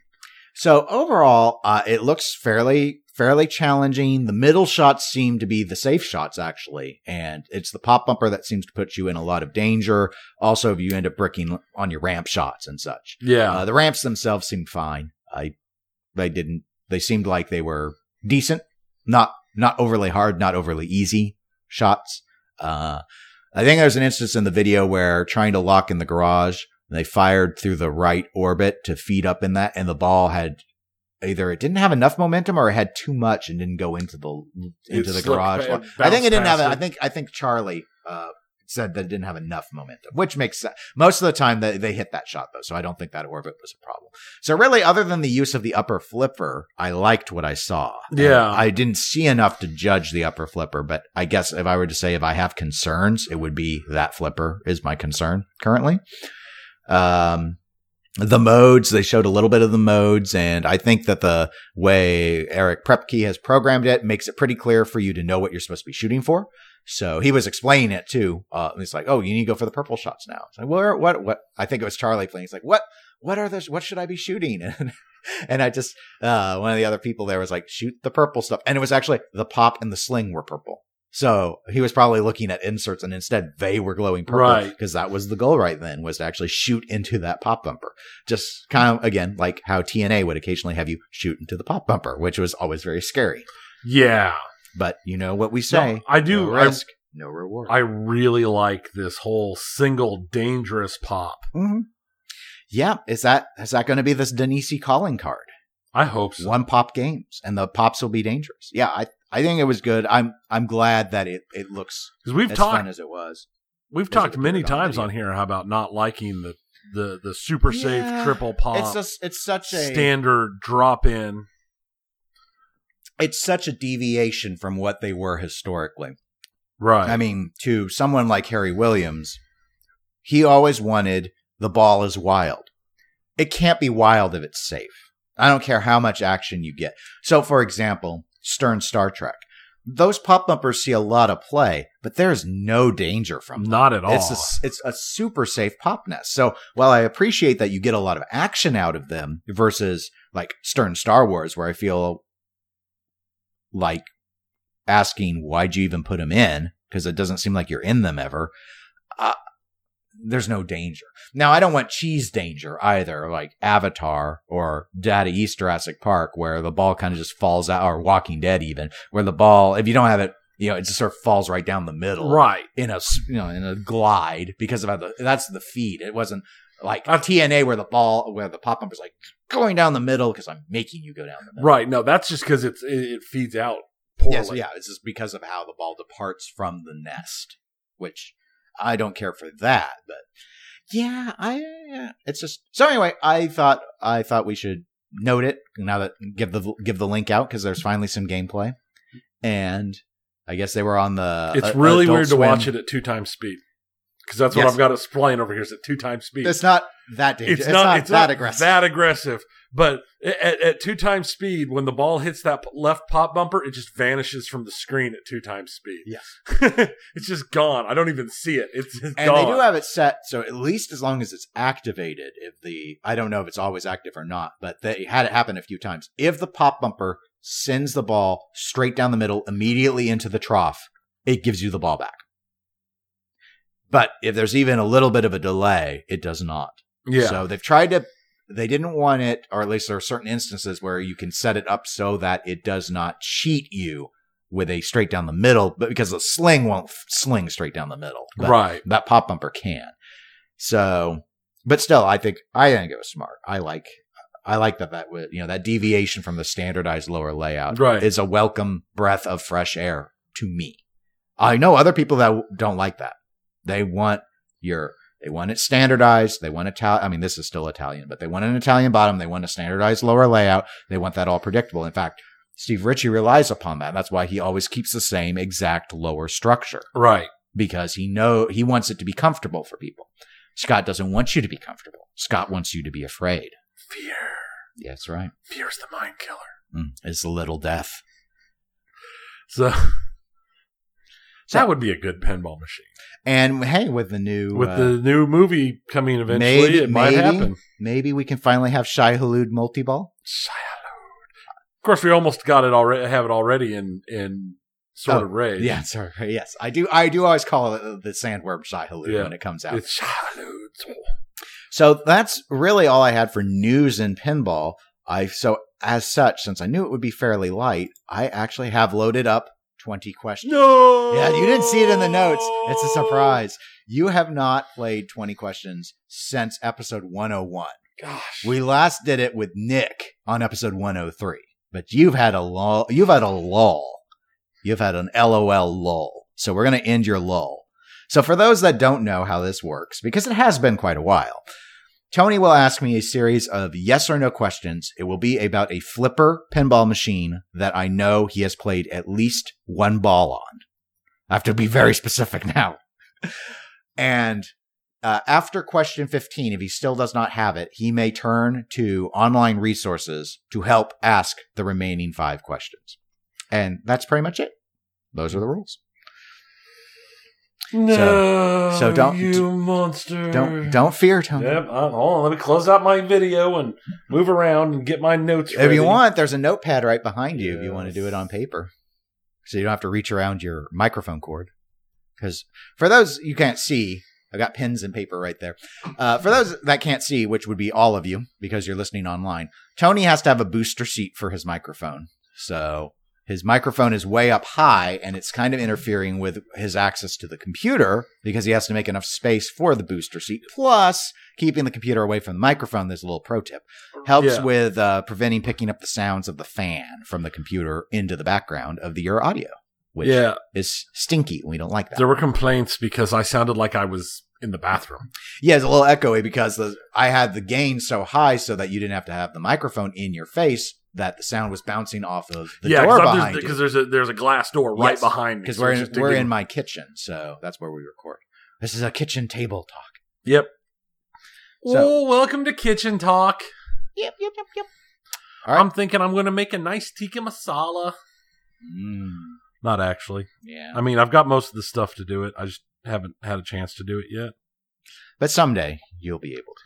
so overall, uh, it looks fairly fairly challenging. The middle shots seem to be the safe shots actually, and it's the pop bumper that seems to put you in a lot of danger. Also, if you end up bricking on your ramp shots and such. yeah. Uh, the ramps themselves seemed fine. I, they didn't. They seemed like they were decent, not not overly hard, not overly easy shots. Uh, I think there's an instance in the video where trying to lock in the garage, they fired through the right orbit to feed up in that, and the ball had either it didn't have enough momentum or it had too much and didn't go into the into It the garage. I think it didn't have. bounced I think I think Charlie uh, said that it didn't have enough momentum, which makes sense. Most of the time they, they hit that shot though, so I don't think that orbit was a problem. So really, other than the use of the upper flipper, I liked what I saw. Yeah. I didn't see enough to judge the upper flipper, but I guess if I were to say if I have concerns, it would be that flipper is my concern currently. Um, the modes they showed a little bit of the modes, and I think that the way Eric Priepke has programmed it makes it pretty clear for you to know what you're supposed to be shooting for. So he was explaining it too. Uh, it's like, oh, you need to go for the purple shots now. It's like, where, what, what? I think it was Charlie playing. He's like, what, what are those? What should I be shooting? *laughs* And, and I just, uh, one of the other people there was like, shoot the purple stuff. And it was actually the pop and the sling were purple. So he was probably looking at inserts and instead they were glowing purple Right. because that was the goal right then was to actually shoot into that pop bumper. Just kind of again, like how TNA would occasionally have you shoot into the pop bumper, which was always very scary. yeah. But you know what we say. No, I do. No I, risk, no reward. I really like this whole single dangerous pop. Mhm. Yeah, is that is that going to be this Danesi calling card? I hope so. One pop games, and the pops will be dangerous. Yeah, I I think it was good. I'm I'm glad that it it looks Because we've as talked fun as it was. we've talked many on times video. on here about not liking the the the super safe triple pop It's just it's such a standard drop in. it's such a deviation from what they were historically. Right. I mean, to someone like Harry Williams, he always wanted the ball is wild. It can't be wild if it's safe. I don't care how much action you get. So, for example, Stern Star Trek. Those pop bumpers see a lot of play, but there's no danger from them. not at all. It's a, it's a super safe pop nest. So while I appreciate that you get a lot of action out of them versus like Stern Star Wars, where I feel like asking why'd you even put them in because it doesn't seem like you're in them ever. Uh, there's no danger. Now I don't want cheese danger either, like Avatar or Data East Jurassic Park, where the ball kind of just falls out, or Walking Dead even, where the ball, if you don't have it, you know, it just sort of falls right down the middle right. in a you know in a glide because of how the that's the feed. It wasn't like TNA where the ball where the pop bumper's like going down the middle because I'm making you go down the middle. Right. No, that's just because it's it, it feeds out poorly. Yes, yeah, it's just because of how the ball departs from the nest, which I don't care for that, but yeah, I it's just so anyway. I thought I thought we should note it now that give the give the link out because there's finally some gameplay, and I guess they were on the. It's uh, really weird to watch it at two times speed. Because that's what Yes. I've got it playing over here. Is at two times speed. It's not that dangerous. it's not, it's that not aggressive. That aggressive. But at, at two times speed, when the ball hits that left pop bumper, it just vanishes from the screen at two times speed. Yes. *laughs* it's just gone. I don't even see it. It's, it's and gone. they do have it set so at least as long as it's activated if the i don't know if it's always active or not but they had it happen a few times if the pop bumper sends the ball straight down the middle immediately into the trough it gives you the ball back but if there's even a little bit of a delay it does not yeah. so they've tried to they didn't want it or at least there are certain instances where you can set it up so that it does not cheat you with a straight down the middle but because the sling won't sling straight down the middle But right. that pop bumper can. So, but still, I think I think it was smart. I like I like that that you know that deviation from the standardized lower layout Right. is a welcome breath of fresh air to me. I know other people that don't like that. They want your they want it standardized. They want Italian. I mean, this is still Italian, but they want an Italian bottom. They want a standardized lower layout. They want that all predictable. In fact, Steve Ritchie relies upon that. That's why he always keeps the same exact lower structure Right. because he know he wants it to be comfortable for people. Scott doesn't want you to be comfortable. Scott wants you to be afraid. Fear. Yeah, that's right. Fear's the mind killer. Mm, it's a little death. So, *laughs* So- that would be a good pinball machine. And hey, with the new With uh, the new movie coming eventually, maybe- it might maybe. happen. maybe we can finally have Shai-Hulud multi-ball. Of course, we almost got it already. Have it already in in sort Oh, of rage. Yeah, sorry. Yes, I do. I do always call it the sandworm Shai-Hulud Yeah. when it comes out. it's Shia So that's really all I had for news in pinball. I so as such, since I knew it would be fairly light, I actually have loaded up twenty questions. No. Yeah, you didn't see it in the notes. It's a surprise. You have not played 20 questions since episode 101. Gosh. We last did it with Nick on episode 103. But you've had a lull. You've had a lull. You've had an LOL lull. So we're going to end your lull. So for those that don't know how this works, because it has been quite a while, Tony will ask me a series of yes or no questions. It will be about a flipper pinball machine that I know he has played at least one ball on. I have to be very specific now. and uh, after question 15, if he still does not have it, he may turn to online resources to help ask the remaining five questions. And that's pretty much it. Those are the rules. No. so don't- you monster. Don't don't fear, Tony. Yep. Uh, hold on. Let me close out my video and move around and get my notes. If you want, there's a notepad right behind you if you want to do it on paper. So you don't have to reach around your microphone cord. Because for those you can't see, I got pens and paper right there. Uh, for those that can't see, which would be all of you because you're listening online, Tony has to have a booster seat for his microphone. So his microphone is way up high and it's kind of interfering with his access to the computer because he has to make enough space for the booster seat. Plus, keeping the computer away from the microphone, there's a little pro tip helps Yeah. with uh, preventing picking up the sounds of the fan from the computer into the background of the, your audio, which Yeah. is stinky. We don't like that. There were complaints because I sounded like I was in the bathroom. yeah, it's a little echoey because the, I had the gain so high so that you didn't have to have the microphone in your face that the sound was bouncing off of the yeah, door because behind you. there's a there's a glass door right Yes, behind me. Because so we're in, we're in my kitchen, so that's where we record. This is a kitchen table talk. Yep. So- oh, welcome to Kitchen Talk. Yep, yep, yep, yep. All right. I'm thinking I'm going to make a nice tikka masala. Mm, Not actually. yeah, I mean, I've got most of the stuff to do it. I just haven't had a chance to do it yet. but someday you'll be able to.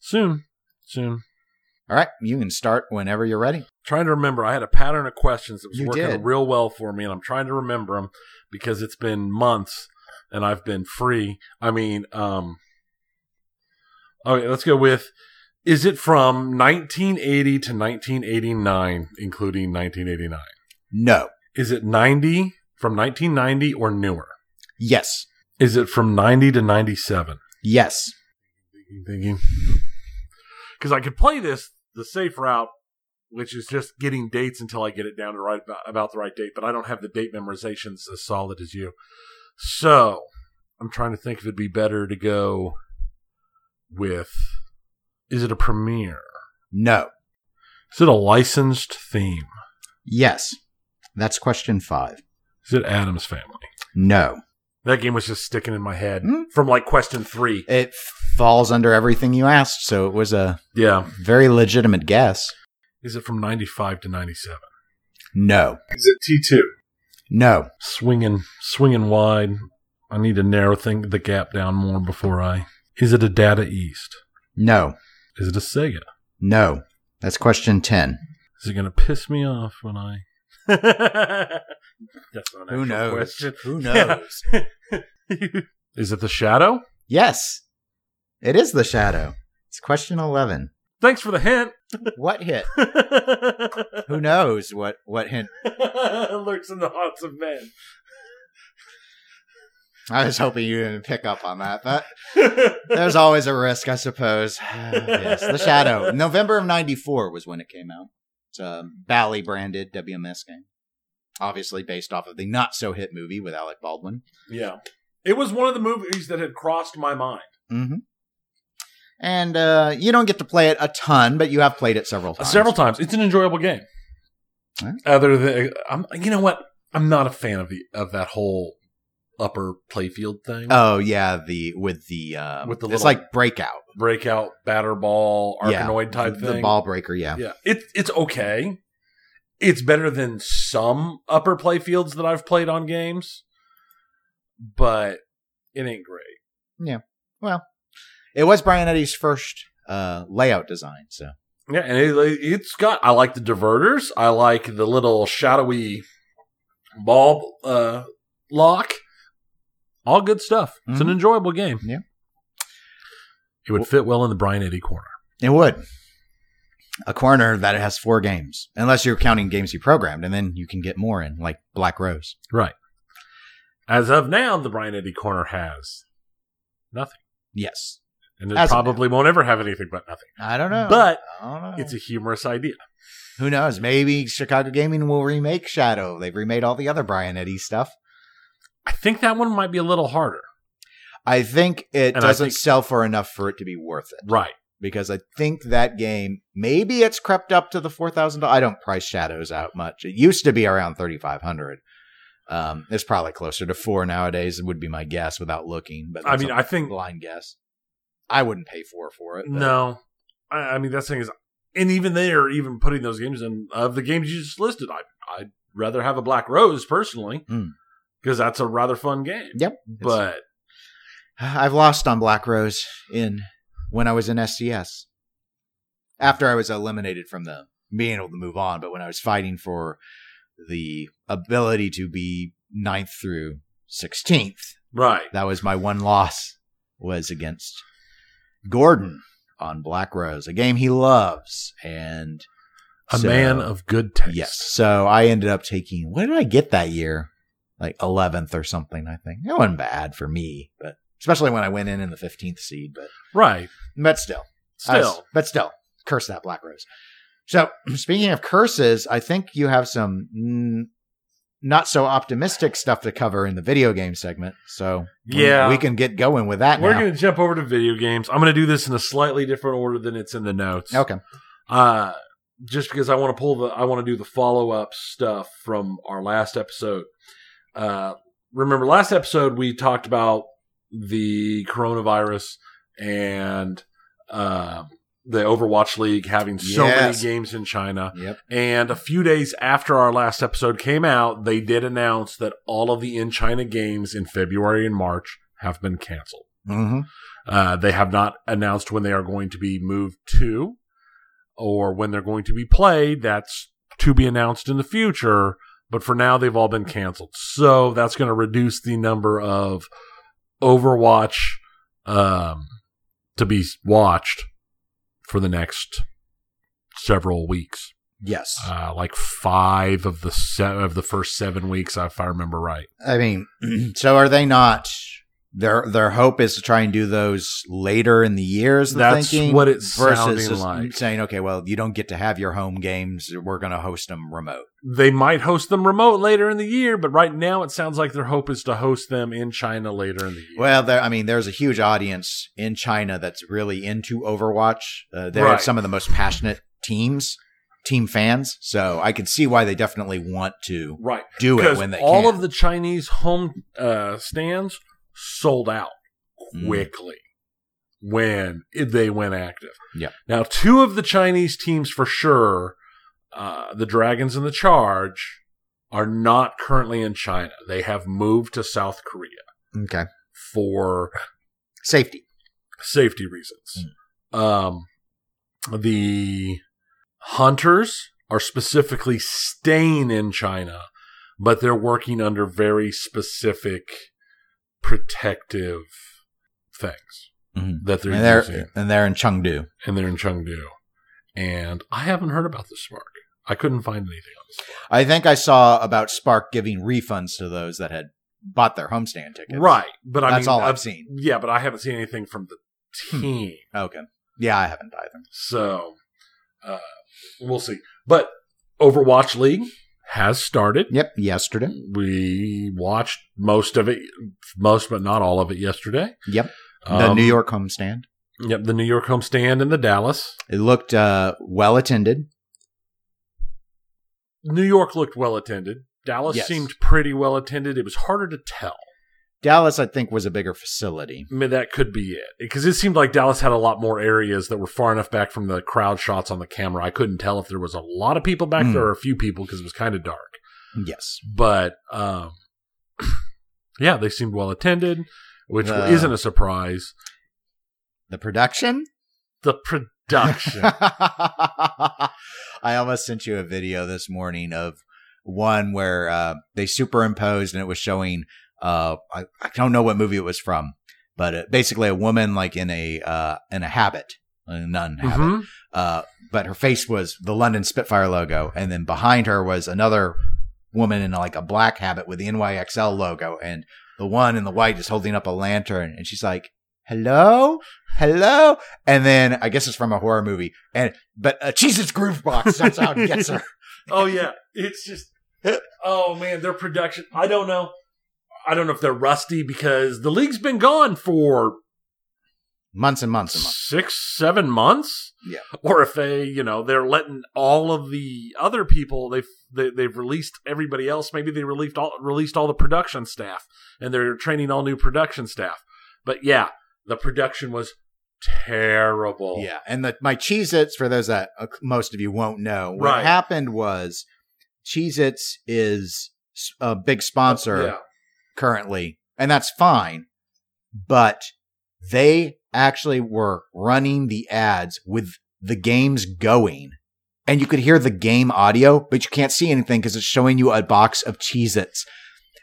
Soon, soon. All right, you can start whenever you're ready. Trying to remember, I had a pattern of questions that was You working did. real well for me, and I'm trying to remember them because it's been months and I've been free. I mean, um, okay, let's go with. Is it from 1980 to 1989, including 1989? No. Is it 90 from 1990 or newer? Yes. Is it from 90 to 97? Yes. Thinking, thinking. Because I could play this the safe route, which is just getting dates until I get it down to right about, about the right date, but I don't have the date memorizations as solid as you. So I'm trying to think if it'd be better to go with. Is it a premiere? No. Is it a licensed theme? Yes. That's question five. Is it Addams Family? No. That game was just sticking in my head Hmm. from like question three. It falls under everything you asked, so it was a Yeah. very legitimate guess. Is it from 95 to 97? No. Is it T2? No. Swinging, swinging wide. I need to narrow thing, the gap down more before I. Is it a Data East? No. Is it a Sega? No. That's question 10. Is it going to piss me off when I. *laughs* That's not an Who knows? question. Who knows? *laughs* Is it the Shadow? yes. It is the shadow. It's question 11. Thanks for the hint. What hint? *laughs* Who knows what what hint? *laughs* Lurks in the hearts of men. I was hoping you didn't pick up on that, but there's always a risk, I suppose. *sighs* yes, the shadow. November of '94 was when it came out. It's a Bally branded WMS game, obviously based off of the not so hit movie with Alec Baldwin. yeah. It was one of the movies that had crossed my mind. Mm-hmm. And uh, you don't get to play it a ton, but you have played it several times. Several times. It's an enjoyable game. Alright. Other than, I'm, you know what? I'm not a fan of the of that whole upper playfield thing. Oh yeah, the with the uh, With the it's like breakout Breakout, batter ball, Yeah, Arkanoid type the, thing. the ball breaker. Yeah. Yeah, it, it's okay. It's better than some upper playfields that I've played on games, but it ain't great. Yeah. Well, it was Brian Eddy's first uh, layout design, so Yeah, and it, it's got. I like the diverters. I like the little shadowy ball uh, lock. All good stuff. It's an Mhm. enjoyable game. Yeah. It would fit well in the Brian Eddy corner. it would. A corner that has four games, unless you're counting games you programmed, and then you can get more in, like Black Rose. Right. As of now, the Brian Eddy corner has nothing, Yes, and it As probably won't ever have anything but nothing. I don't know, But don't know. it's a humorous idea. Who knows? Maybe Chicago Gaming will remake Shadow. They've remade all the other Brian Eddy stuff. I think that one might be a little harder. I think it And doesn't think- sell for enough for it to be worth it. Right. Because I think that game, maybe it's crept up to the four thousand dollars. I don't price Shadows out much. It used to be around thirty five hundred. Um, it's probably closer to four nowadays. Would be my guess without looking. But I mean, a I think blind guess. I wouldn't pay four for it. No, I, I mean that's the thing is, and even there, even putting those games in of the games you just listed, I I'd rather have a Black Rose personally Mm. because that's a rather fun game. Yep. But I've lost on Black Rose in when I was in SCS. After I was eliminated from the being able to move on, but when I was fighting for the ability to be ninth through sixteenth, right, that was my one loss was against Gordon on Black Rose, a game he loves, and a so- man of good taste. yes. So I ended up taking what did I get that year? Like eleventh or something. I think it wasn't bad for me, but especially when I went in in the fifteenth seed. But right. but still, Still, but still, curse that Black Rose. So *clears throat* speaking of curses, I think you have some mm, not so optimistic stuff to cover in the video game segment. So Yeah. we can get going with that we're going to jump over to video games. I'm going to do this in a slightly different order than it's in the notes. Okay. uh just because I want to pull the I want to do the follow up stuff from our last episode. Uh remember last episode we talked about the coronavirus and uh, the Overwatch League having so Yes. many games in China. Yep. And a few days after our last episode came out, they did announce that all of the in China games in February and March have been canceled. Mm-hmm. Uh, they have not announced when they are going to be moved to or when they're going to be played. That's to be announced in the future. But for now, they've all been canceled. So that's going to reduce the number of Overwatch um, to be watched for the next several weeks. Yes. Uh, like five of the se- of the first seven weeks, if I remember right. I mean, *clears throat* so are they not? Their their hope is to try and do those later in the years. The That's thinking, what it's versus like. saying, okay, well, you don't get to have your home games. We're going to host them remote. They might host them remote later in the year, but right now it sounds like their hope is to host them in China later in the year. Well, there. I mean, there's a huge audience in China that's really into Overwatch. Uh, they Right. some of the most passionate teams team fans, so I can see why they definitely want to Right. do it when they all can. of the Chinese home uh, stands sold out Mm. quickly when they went active. Yeah. Now, two of the Chinese teams for sure, uh, the Dragons and the Charge, are not currently in China. They have moved to South Korea okay, for safety. safety reasons. Um, the hunters are specifically staying in China, but they're working under very specific protective things Mhm. that they're And they're using, and they're in Chengdu. and they're in Chengdu. And I haven't heard about the Spark. I couldn't find anything on the Spark. I think I saw about Spark giving refunds to those that had bought their homestand tickets. Right, but I That's mean, all I've I've- seen. Yeah, but I haven't seen anything from the Hmm. team. Okay. Yeah, I haven't either. So uh, we'll see. But Overwatch League has started. Yep. Yesterday. We watched most of it, most but not all of it yesterday. Yep. The Um, New York homestand. Yep, the New York homestand and the Dallas. It looked uh, well attended. New York looked well attended. Dallas Yes. seemed pretty well attended. It was harder to tell. Dallas, I think, was a bigger facility. I mean, that could be it because it seemed like Dallas had a lot more areas that were far enough back from the crowd shots on the camera. I couldn't tell if there was a lot of people back Mm. there or a few people because it was kind of dark. Yes. but um, *clears throat* yeah, they seemed well attended, which Uh. isn't a surprise. The production. The production, *laughs* I almost sent you a video this morning of one where uh, they superimposed and it was showing. Uh, I, I don't know what movie it was from, but uh, basically a woman like in a uh, in a habit, a nun habit. Mhm. Uh, but her face was the London Spitfire logo, and then behind her was another woman in like a black habit with the NYXL logo, and the one in the white is holding up a lantern, and she's like, "Hello, hello," and then I guess it's from a horror movie, and but uh, Jesus Groove Box, that's out it gets her. *laughs* oh yeah, it's just oh man, their production. I don't know. I don't know if they're rusty because the league's been gone for months and months and months. six, seven months. Yeah. Or if they, you know, they're letting all of the other people they've they, they've released everybody else. Maybe they released all released all the production staff and they're training all new production staff. But yeah, the production was terrible. Yeah, and the my Cheez-Its, for those that uh, most of you won't know, what Right. happened was Cheez-Its is a big sponsor. Yeah. Currently, and that's fine. But they actually were running the ads with the games going. And you could hear the game audio, but you can't see anything because it's showing you a box of Cheez Its.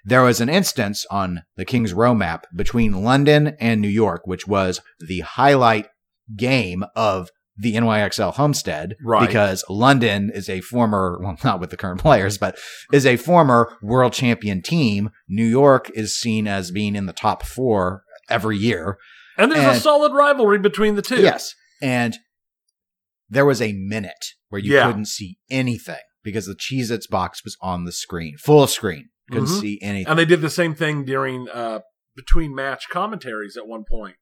There was an instance on the King's Row map between London and New York, which was the highlight game of the NYXL Homestead. Right. Because London is a former, well, not with the current players, but is a former world champion team. New York is seen as being in the top four every year. And there's a solid rivalry between the two. Yes. And there was a minute where you Yeah. couldn't see anything because the Cheez Its box was on the screen, full screen. Couldn't Mhm. see anything. And they did the same thing during uh, between match commentaries at one point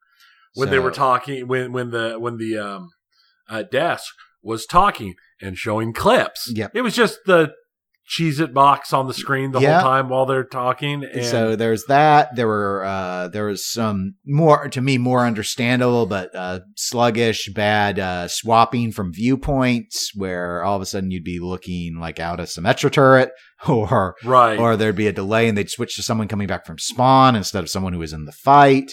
when they were talking when when the when the um, uh, desk was talking and showing clips. Yep. It was just the Cheez It box on the screen the Yeah. whole time while they're talking. And so there's that. There were uh, there was some more to me more understandable, but uh, sluggish, bad uh, swapping from viewpoints, where all of a sudden you'd be looking like out a Symmetra turret, *laughs* or right. or there'd be a delay and they'd switch to someone coming back from spawn instead of someone who was in the fight.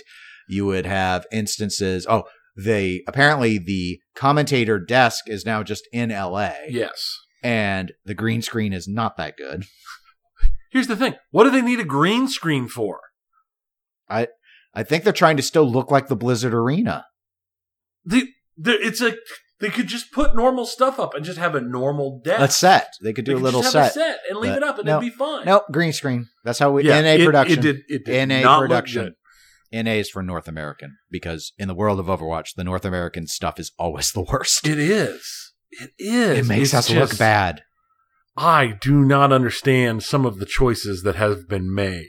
You would have instances. Oh, they apparently the commentator desk is now just in LA, yes. and the green screen is not that good. Here's the thing. What do they need a green screen for? I I think they're trying to still look like the Blizzard Arena. The, the, it's a they could just put normal stuff up and just have a normal desk. A set. They could They do a could little set. a set and leave But it up and no, it'd be fine. Nope, green screen. That's how we Yeah, NA it- production. It, did. It did not look production. NA is for North American because in the world of Overwatch, the North American stuff is always *laughs* the worst. It is. It is. It makes It's us look bad. I do not understand some of the choices that have been made.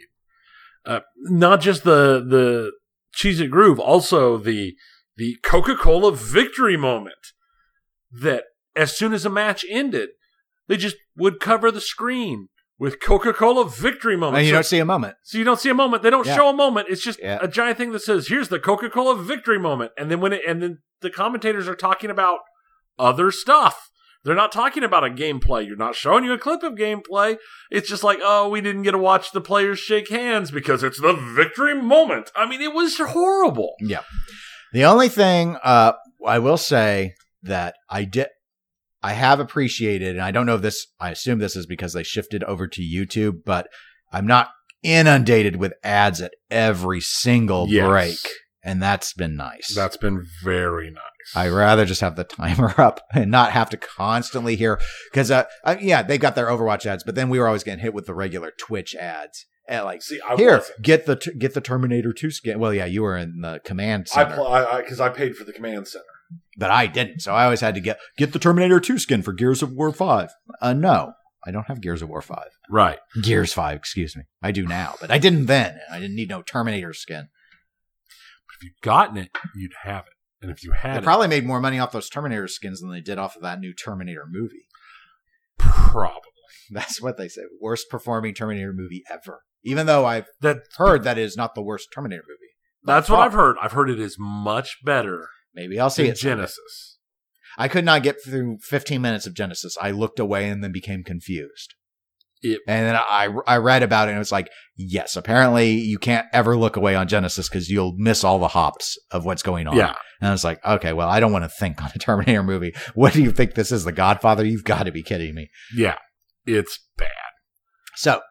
Uh, not just the the Cheez It Groove, also the the Coca Cola victory moment that as soon as a match ended, they just would cover the screen with Coca Cola victory moment. And you so, don't see a moment. so you don't see a moment. They don't Yeah. show a moment. It's just Yeah. a giant thing that says, "Here's the Coca Cola victory moment," and then when it and then the commentators are talking about other stuff. They're not talking about a gameplay. You're not showing you a clip of gameplay. It's just like, oh, we didn't get to watch the players shake hands because it's the victory moment. I mean, it was horrible. Yeah. The only thing uh, I will say that I did, I have appreciated, and I don't know if this, I assume this is because they shifted over to YouTube, but I'm not inundated with ads at every single Yes. break. And that's been nice. That's been very nice. I rather just have the timer *laughs* up and not have to constantly hear because uh, uh, yeah they got their Overwatch ads, but then we were always getting hit with the regular Twitch ads. And like See, I here, wasn't. get the t- get the Terminator Two skin. Well, yeah, you were in the command I center, because I, because I paid for the command center. But I didn't. So I always had to get get the Terminator Two skin for Gears of War Five. Uh, no, I don't have Gears of War Five. Right. Gears Five, excuse me. I do now, but I didn't then. I didn't need no Terminator skin. But if you'd gotten it, you'd have it. And if you They had it, probably made more money off those Terminator skins than they did off of that new Terminator movie. probably. That's what they say. Worst performing Terminator movie ever. Even though I've That heard that is not the worst Terminator movie. that's what I've heard. I've heard it is much better Maybe I'll see it. someday. Genisys. I could not get through 15 minutes of Genisys. I looked away and then became confused. It- and then I I read about it and it was like, yes, apparently you can't ever look away on Genisys because you'll miss all the hops of what's going on. Yeah. And I was like, okay, well, I don't want to think on a *laughs* Terminator movie. What do you think this is? The Godfather? You've got to be kidding me. Yeah. It's bad. So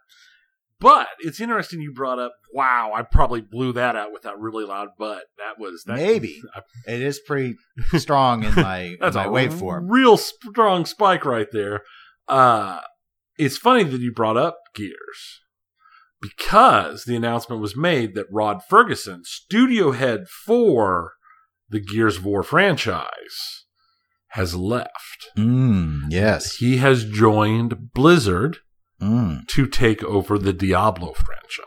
But it's interesting you brought up. Wow, I probably blew that out with that really loud But That was that, Maybe. *laughs* it is pretty strong in my, *laughs* in That's my a waveform. real strong spike right there. Uh, it's funny that you brought up Gears because the announcement was made that Rod Fergusson, studio head for the Gears of War franchise, has left. Mm, yes. He has joined Blizzard Mm. to take over the Diablo franchise.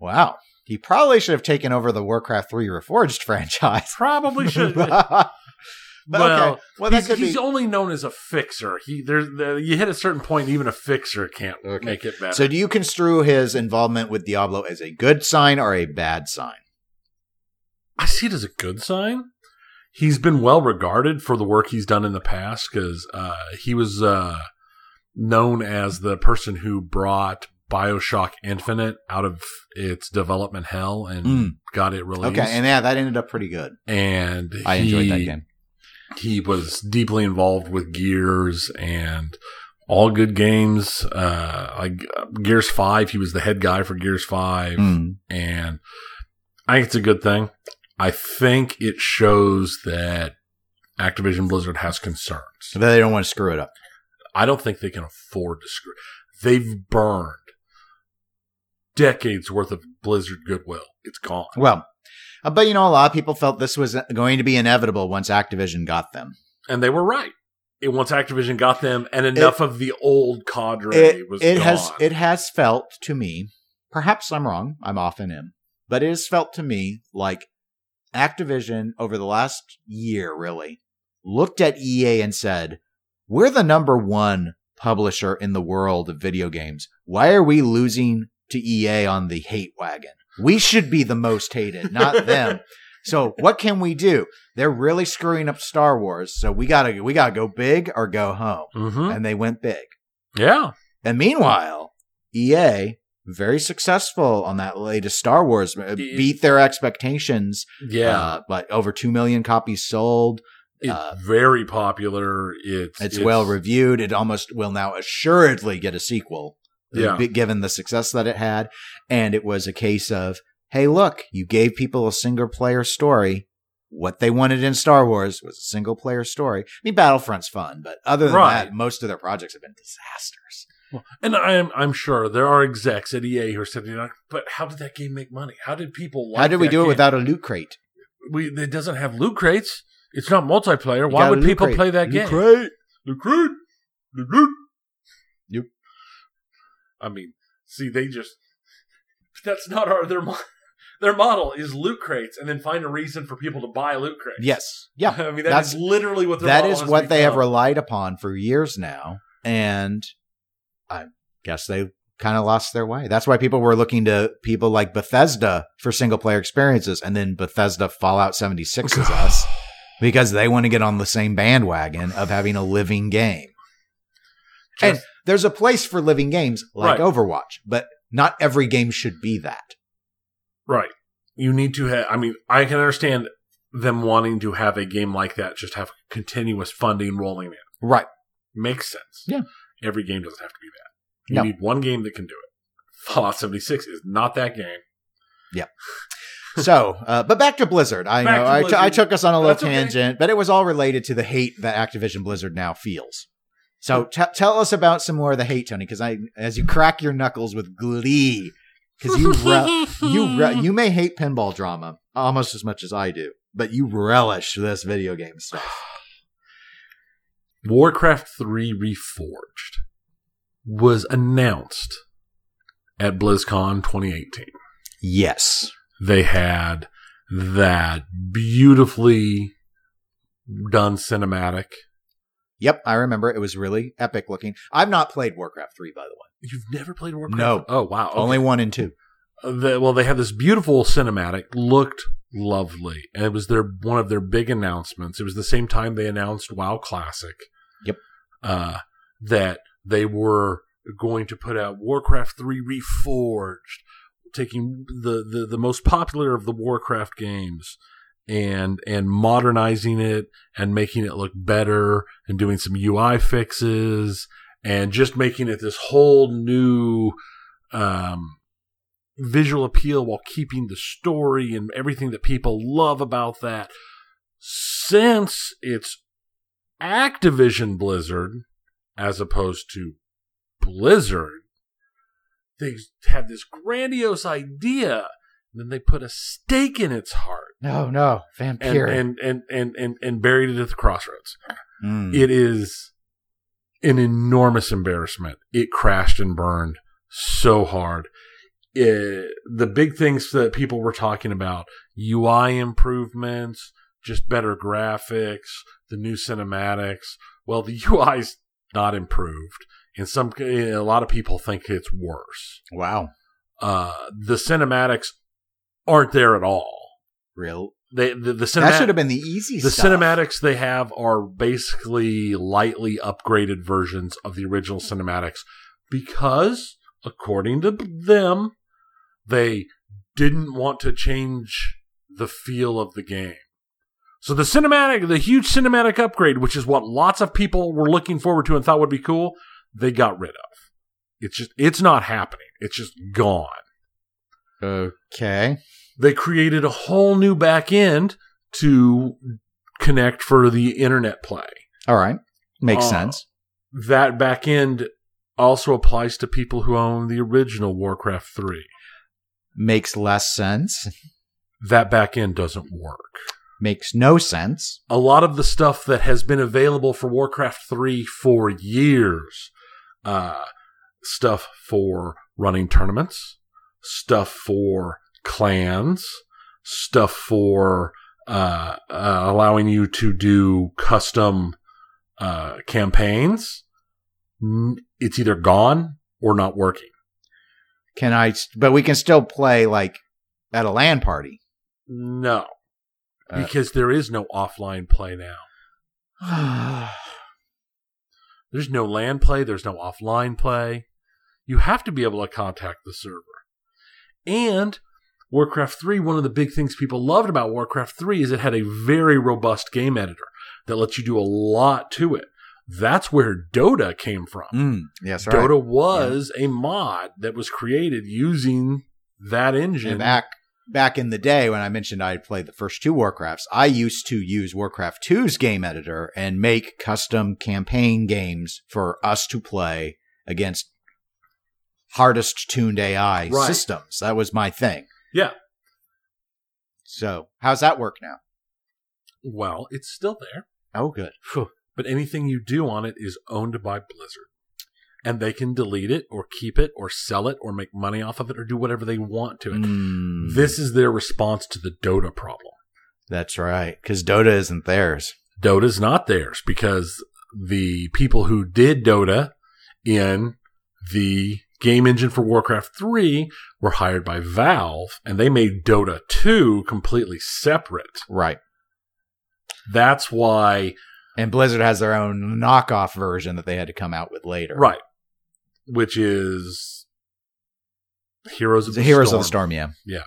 Wow. He probably should have taken over the Warcraft 3 Reforged *laughs* franchise. Probably should. *laughs* but well, okay. Well, that he's, he's be. only known as a fixer. He there's the, you hit a certain point, even a fixer can't Okay. make it better. So, do you construe his involvement with Diablo as a good sign or a bad sign? I see it as a good sign. He's been well regarded for the work he's done in the past because uh, he was uh, known as the person who brought Bioshock Infinite out of its development hell and Mm. got it released. Okay, and yeah, that ended up pretty good. and I enjoyed that game. he was deeply involved with Gears and all good games. Uh, like Gears Five, he was the head guy for Gears Five, Mm. and I think it's a good thing. I think it shows that Activision Blizzard has concerns. So they don't want to screw it up. I don't think they can afford to screw. They've burned decades worth of Blizzard goodwill. It's gone. Well, uh, but you know, a lot of people felt this was going to be inevitable once Activision got them. and they were right. It once Activision got them, and enough of the old cadre It, was it gone. has it has felt to me, perhaps I'm wrong. I'm often am, but it has felt to me like Activision over the last year really looked at EA and said, "We're the number one publisher in the world of video games. Why are we losing to EA on the hate wagon? We should be the most hated, not them." *laughs* So what can we do? They're really screwing up Star Wars, so we gotta we gotta go big or go home. Mhm. And they went big. Yeah. And meanwhile, EA very successful on that latest Star Wars, uh, beat their expectations. Yeah. uh, but over two million copies sold. It's uh, very popular. It's It's, well reviewed. It almost will now assuredly get a sequel, uh, Yeah. given the success that it had. And it was a case of, hey, look, you gave people a single player story. What they wanted in Star Wars was a single player story. I mean, Battlefront's fun, but other than Right. that, most of their projects have been disasters. Well, And I'm I'm sure there are execs at EA who are sitting there, but how did that game make money? How did people like How did we do it without a loot crate? we it doesn't have loot crates. It's not multiplayer. You Why would people crate. play that Loot game? crate. Loot crate. Loot crate. Yep. I mean, see, they just that's not our their *laughs* Their model is loot crates, and then find a reason for people to buy loot crates. Yes. Yeah. *laughs* I mean That's- that's literally what their That model is has what they have relied upon for years now. And I guess they kind of lost their way. That's why people were looking to people like Bethesda for single player experiences. And then Bethesda Fallout 76 is *laughs* us because they want to get on the same bandwagon of having a living game. And there's a place for living games like Right. Overwatch, but not every game should be that. Right. You need to have. I mean, I can understand them wanting to have a game like that just have continuous funding rolling in. Right. Makes sense. Yeah. Every game doesn't have to be that. You No. need one game that can do it. Fallout 76 is not that game. So, uh, but back to Blizzard. I Back know to I, t- I Blizzard. took us on a little That's okay. tangent, but it was all related to the hate that Activision Blizzard now feels. So t- tell us about some more of the hate, Tony, because I, as you crack your knuckles with glee, because you re- you re- you may hate pinball drama almost as much as I do, but you relish this video game stuff. Warcraft 3 Reforged was announced at BlizzCon 2018. Yes, They had that beautifully done cinematic. yep, I remember. It was really epic looking. I've not played Warcraft three, by the way. You've never played Warcraft? No. Oh, wow. Okay. Only one and two. the, well, they had this beautiful cinematic, looked lovely, and it was their one of their big announcements. It was the same time they announced WoW Classic. Yep. Uh, that they were going to put out Warcraft Three Reforged, taking the, the the most popular of the Warcraft games and and modernizing it and making it look better and doing some UI fixes and just making it this whole new um, visual appeal while keeping the story and everything that people love about that. Since it's Activision Blizzard as opposed to Blizzard, they had this grandiose idea. And then they put a stake in its heart No, no, and vampire. and, and, and, and, and buried it at the crossroads. Mm. It is an enormous embarrassment. It crashed and burned so hard. It, the big things that people were talking about UI improvements, just better graphics, the new cinematics. Well, the *laughs* UI's not improved. In some, a lot of people think it's worse. wow, Uh, the cinematics aren't there at all. real. They, the, the that should have been the easy the stuff. cinematics they have are basically lightly upgraded versions of the original cinematics because, according to them, they didn't want to change the feel of the game. So the cinematic, the huge cinematic upgrade, which is what lots of people were looking forward to and thought would be cool, they got rid of. It's just, it's not happening. It's just gone. Okay. They created a whole new back end to connect for the internet play. All right. Makes Uh, sense. That back end also applies to people who own the original Warcraft 3. Makes less sense. That back end doesn't work. Makes no sense. A lot of the stuff that has been available for Warcraft 3 for years, uh, stuff for running tournaments, stuff for clans, stuff for uh, uh, allowing you to do custom uh, campaigns, it's either gone or not working. Can I? But we can still play like at a LAN party. No, Uh, because there is no offline play now. *sighs* *sighs* *sighs* There's no LAN play. There's no offline play. You have to be able to contact the server. And Warcraft 3, one of the big things people loved about Warcraft 3 is it had a very robust game editor that lets you do a lot to it. That's where Dota came from. Mm, yes, right. Dota was a mod that was created using that engine. And back back in the day when I mentioned I played the first two Warcrafts, I used to use Warcraft 2's game editor and make custom campaign games for us to play against hardest tuned AI Right. systems. That was my thing. yeah. So, how's that work now? Well, it's still there. Oh, good. But anything you do on it is owned by Blizzard. And they can delete it or keep it or sell it or make money off of it or do whatever they want to it. Mm, This is their response to the Dota problem. that's right, because Dota isn't theirs. Dota's not theirs because the people who did Dota in the game engine for Warcraft 3 were hired by Valve and they made Dota 2 completely separate. Right. That's why, And Blizzard has their own knockoff version that they had to come out with later. right, which is Heroes of The the Heroes Storm, of the Storm, yeah.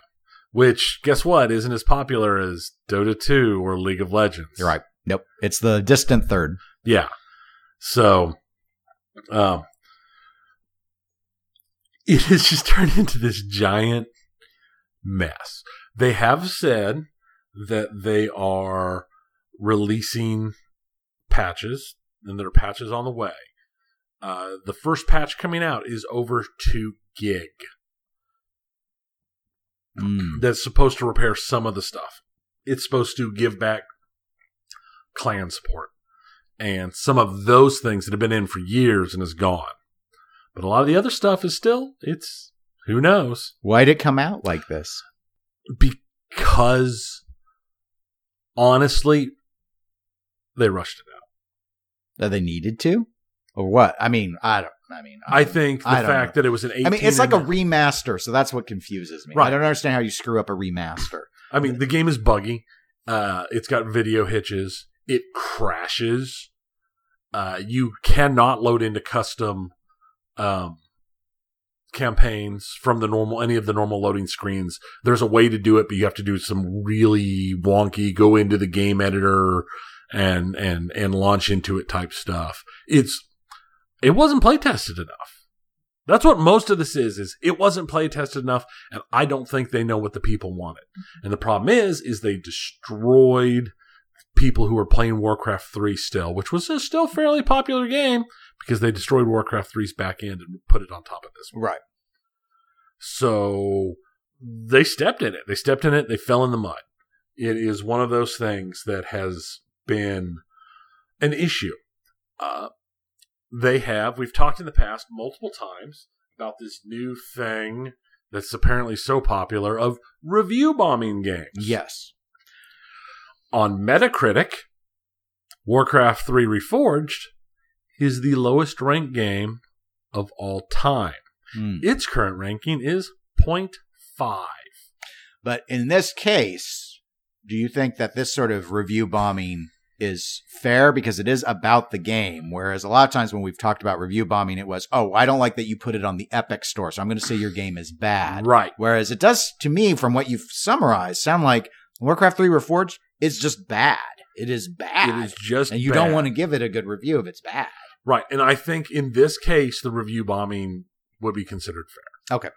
which guess what isn't as popular as Dota 2 or League of Legends. You're right. Nope. It's the distant third. Yeah. So, um, *laughs* it has just turned into this giant mess. They have said that they are releasing patches, and there are patches on the way. Uh, the first patch coming out is over two gig. Mm. That's supposed to repair some of the stuff. It's supposed to give back clan support and some of those things that have been in for years and is gone. But a lot of the other stuff is still, it's, who knows? Why'd it come out like this? Because honestly, they rushed it out. That they needed to? Or what? I mean, I don't. I mean, I think the I fact that it was an 18 I mean, it's like a remaster, so that's what confuses me. Right. I don't understand how you screw up a remaster. I mean, the game is buggy. Uh, it's got video hitches. It crashes. Uh, you cannot load into custom um, campaigns from the normal any of the normal loading screens. There's a way to do it, but you have to do some really wonky go into the game editor and and and launch into it type stuff. It's it wasn't play tested enough. That's what most of this is, is it wasn't play tested enough, and I don't think they know what the people wanted. And the problem is, is they destroyed people who were playing Warcraft 3 still, which was a still fairly popular game because they destroyed Warcraft 3's back end and put it on top of this one. Right. So they stepped in it. They stepped in it. They fell in the mud. It is one of those things that has been an issue. Uh, they have, we've talked in the past multiple times about this new thing that's apparently so popular of review bombing games. Yes. On Metacritic, Warcraft 3 Reforged is the lowest ranked game of all time. Hmm. Its current ranking is 0.5. But in this case, do you think that this sort of review bombing is fair because it is about the game? Whereas a lot of times when we've talked about review bombing, it was, oh, I don't like that you put it on the Epic store, so I'm going to say your game is bad. Right. Whereas it does, to me, from what you've summarized, sound like Warcraft 3 Reforged is just bad. It is bad. It is just and you bad. don't want to give it a good review if it's bad. Right. And I think in this case, the review bombing would be considered fair. Okay.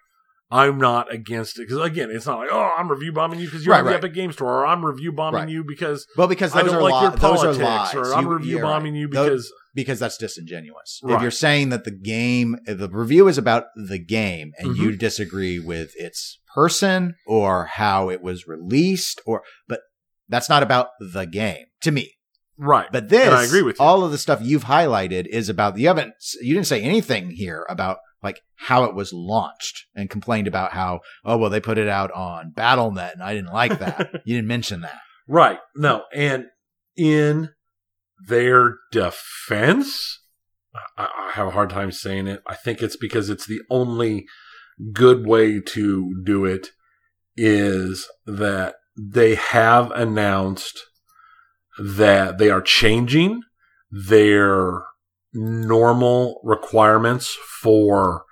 I'm not against it because again, it's not like oh, I'm review bombing you because you're Right, on the right. Epic Game Store, or I'm review bombing Right. you because Well, because I don't like li- your those politics, are lies. or I'm You- review bombing you because because that's disingenuous. If you're saying that the game, the review is about the game, and Mm-hmm. you disagree with its person or how it was released, or but that's not about the game to me. right. But this, And I agree with you. all of the stuff you've highlighted is about. You haven't, you didn't say anything here about like how it was launched and complained about how oh well they put it out on BattleNet and I didn't like that. *laughs* you didn't mention that. Right. No. And in their defense, I, I have a hard time saying it. I think it's because it's the only good way to do it is that they have announced that they are changing their normal requirements for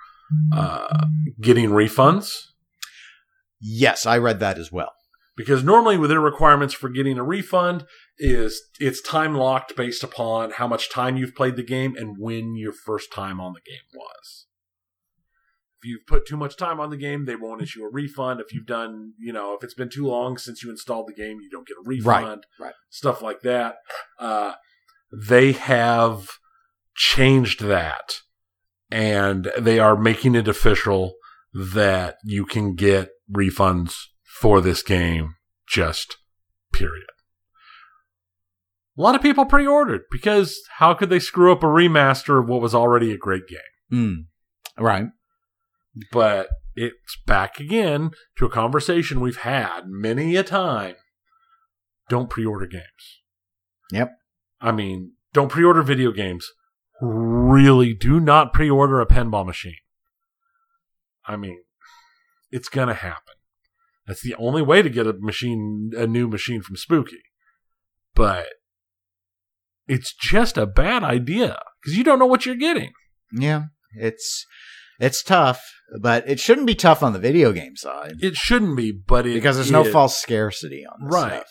uh, getting refunds. Yes, I read that as well. because normally with their requirements for getting a refund is it's time locked based upon how much time you've played the game and when your first time on the game was. If you've put too much time on the game, they won't issue a refund. If you've done, you know, if it's been too long since you installed the game, you don't get a refund. right. right. Stuff like that. Uh, they have changed that and they are making it official that you can get refunds for this game just period. A lot of people pre-ordered because how could they screw up a remaster of what was already a great game? Mm. Right. But it's back again to a conversation we've had many a time. Don't pre order games. Yep. I mean, don't pre order video games. Really, do not pre order a pinball machine. I mean, it's going to happen. That's the only way to get a machine, a new machine from Spooky. But it's just a bad idea because you don't know what you're getting. Yeah. It's it's tough, but it shouldn't be tough on the video game side It shouldn't be, but it because there's no false scarcity on this Right. stuff.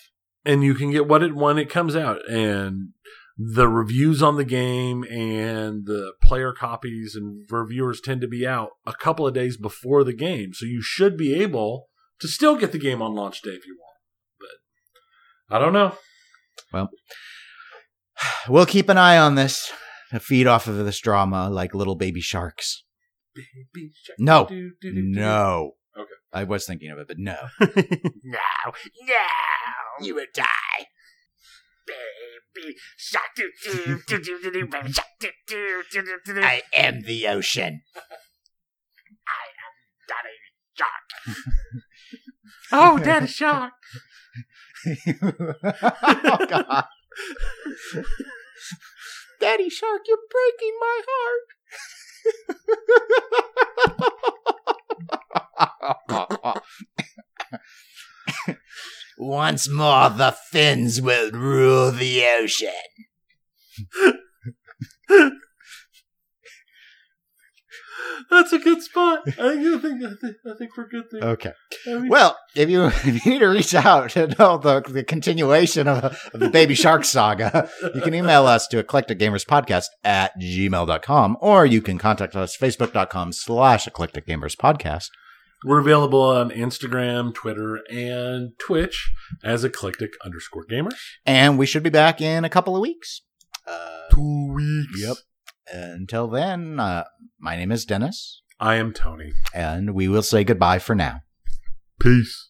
and you can get what it when it comes out and the reviews on the game and the player copies and reviewers tend to be out a couple of days before the game so you should be able to still get the game on launch day if you want but i don't know Well, We'll keep an eye on this feed off of this drama like little baby sharks. Baby shark, No. do, do, do. No. Okay. I was thinking of it, but no. *laughs* No, no, you would die. *laughs* I am the ocean. I am Daddy Shark. *laughs* oh daddy shark *laughs* oh, God. Daddy Shark, you're breaking my heart. *laughs* Once more, the fins will rule the ocean. that's a good spot i think i think i think, I think we're good there okay. I mean- Well, if you, if you need to reach out to know the, the continuation of, of the Baby Shark saga, you can email us to eclecticgamerspodcast at gmail.com or you can contact us facebook.com slash eclecticgamerspodcast. We're available on Instagram, Twitter, and Twitch as eclectic underscore gamers. And we should be back in a couple of weeks. Uh, Two weeks. Yep. until then, uh, my name is Dennis, I am Tony. and we will say goodbye for now. Peace.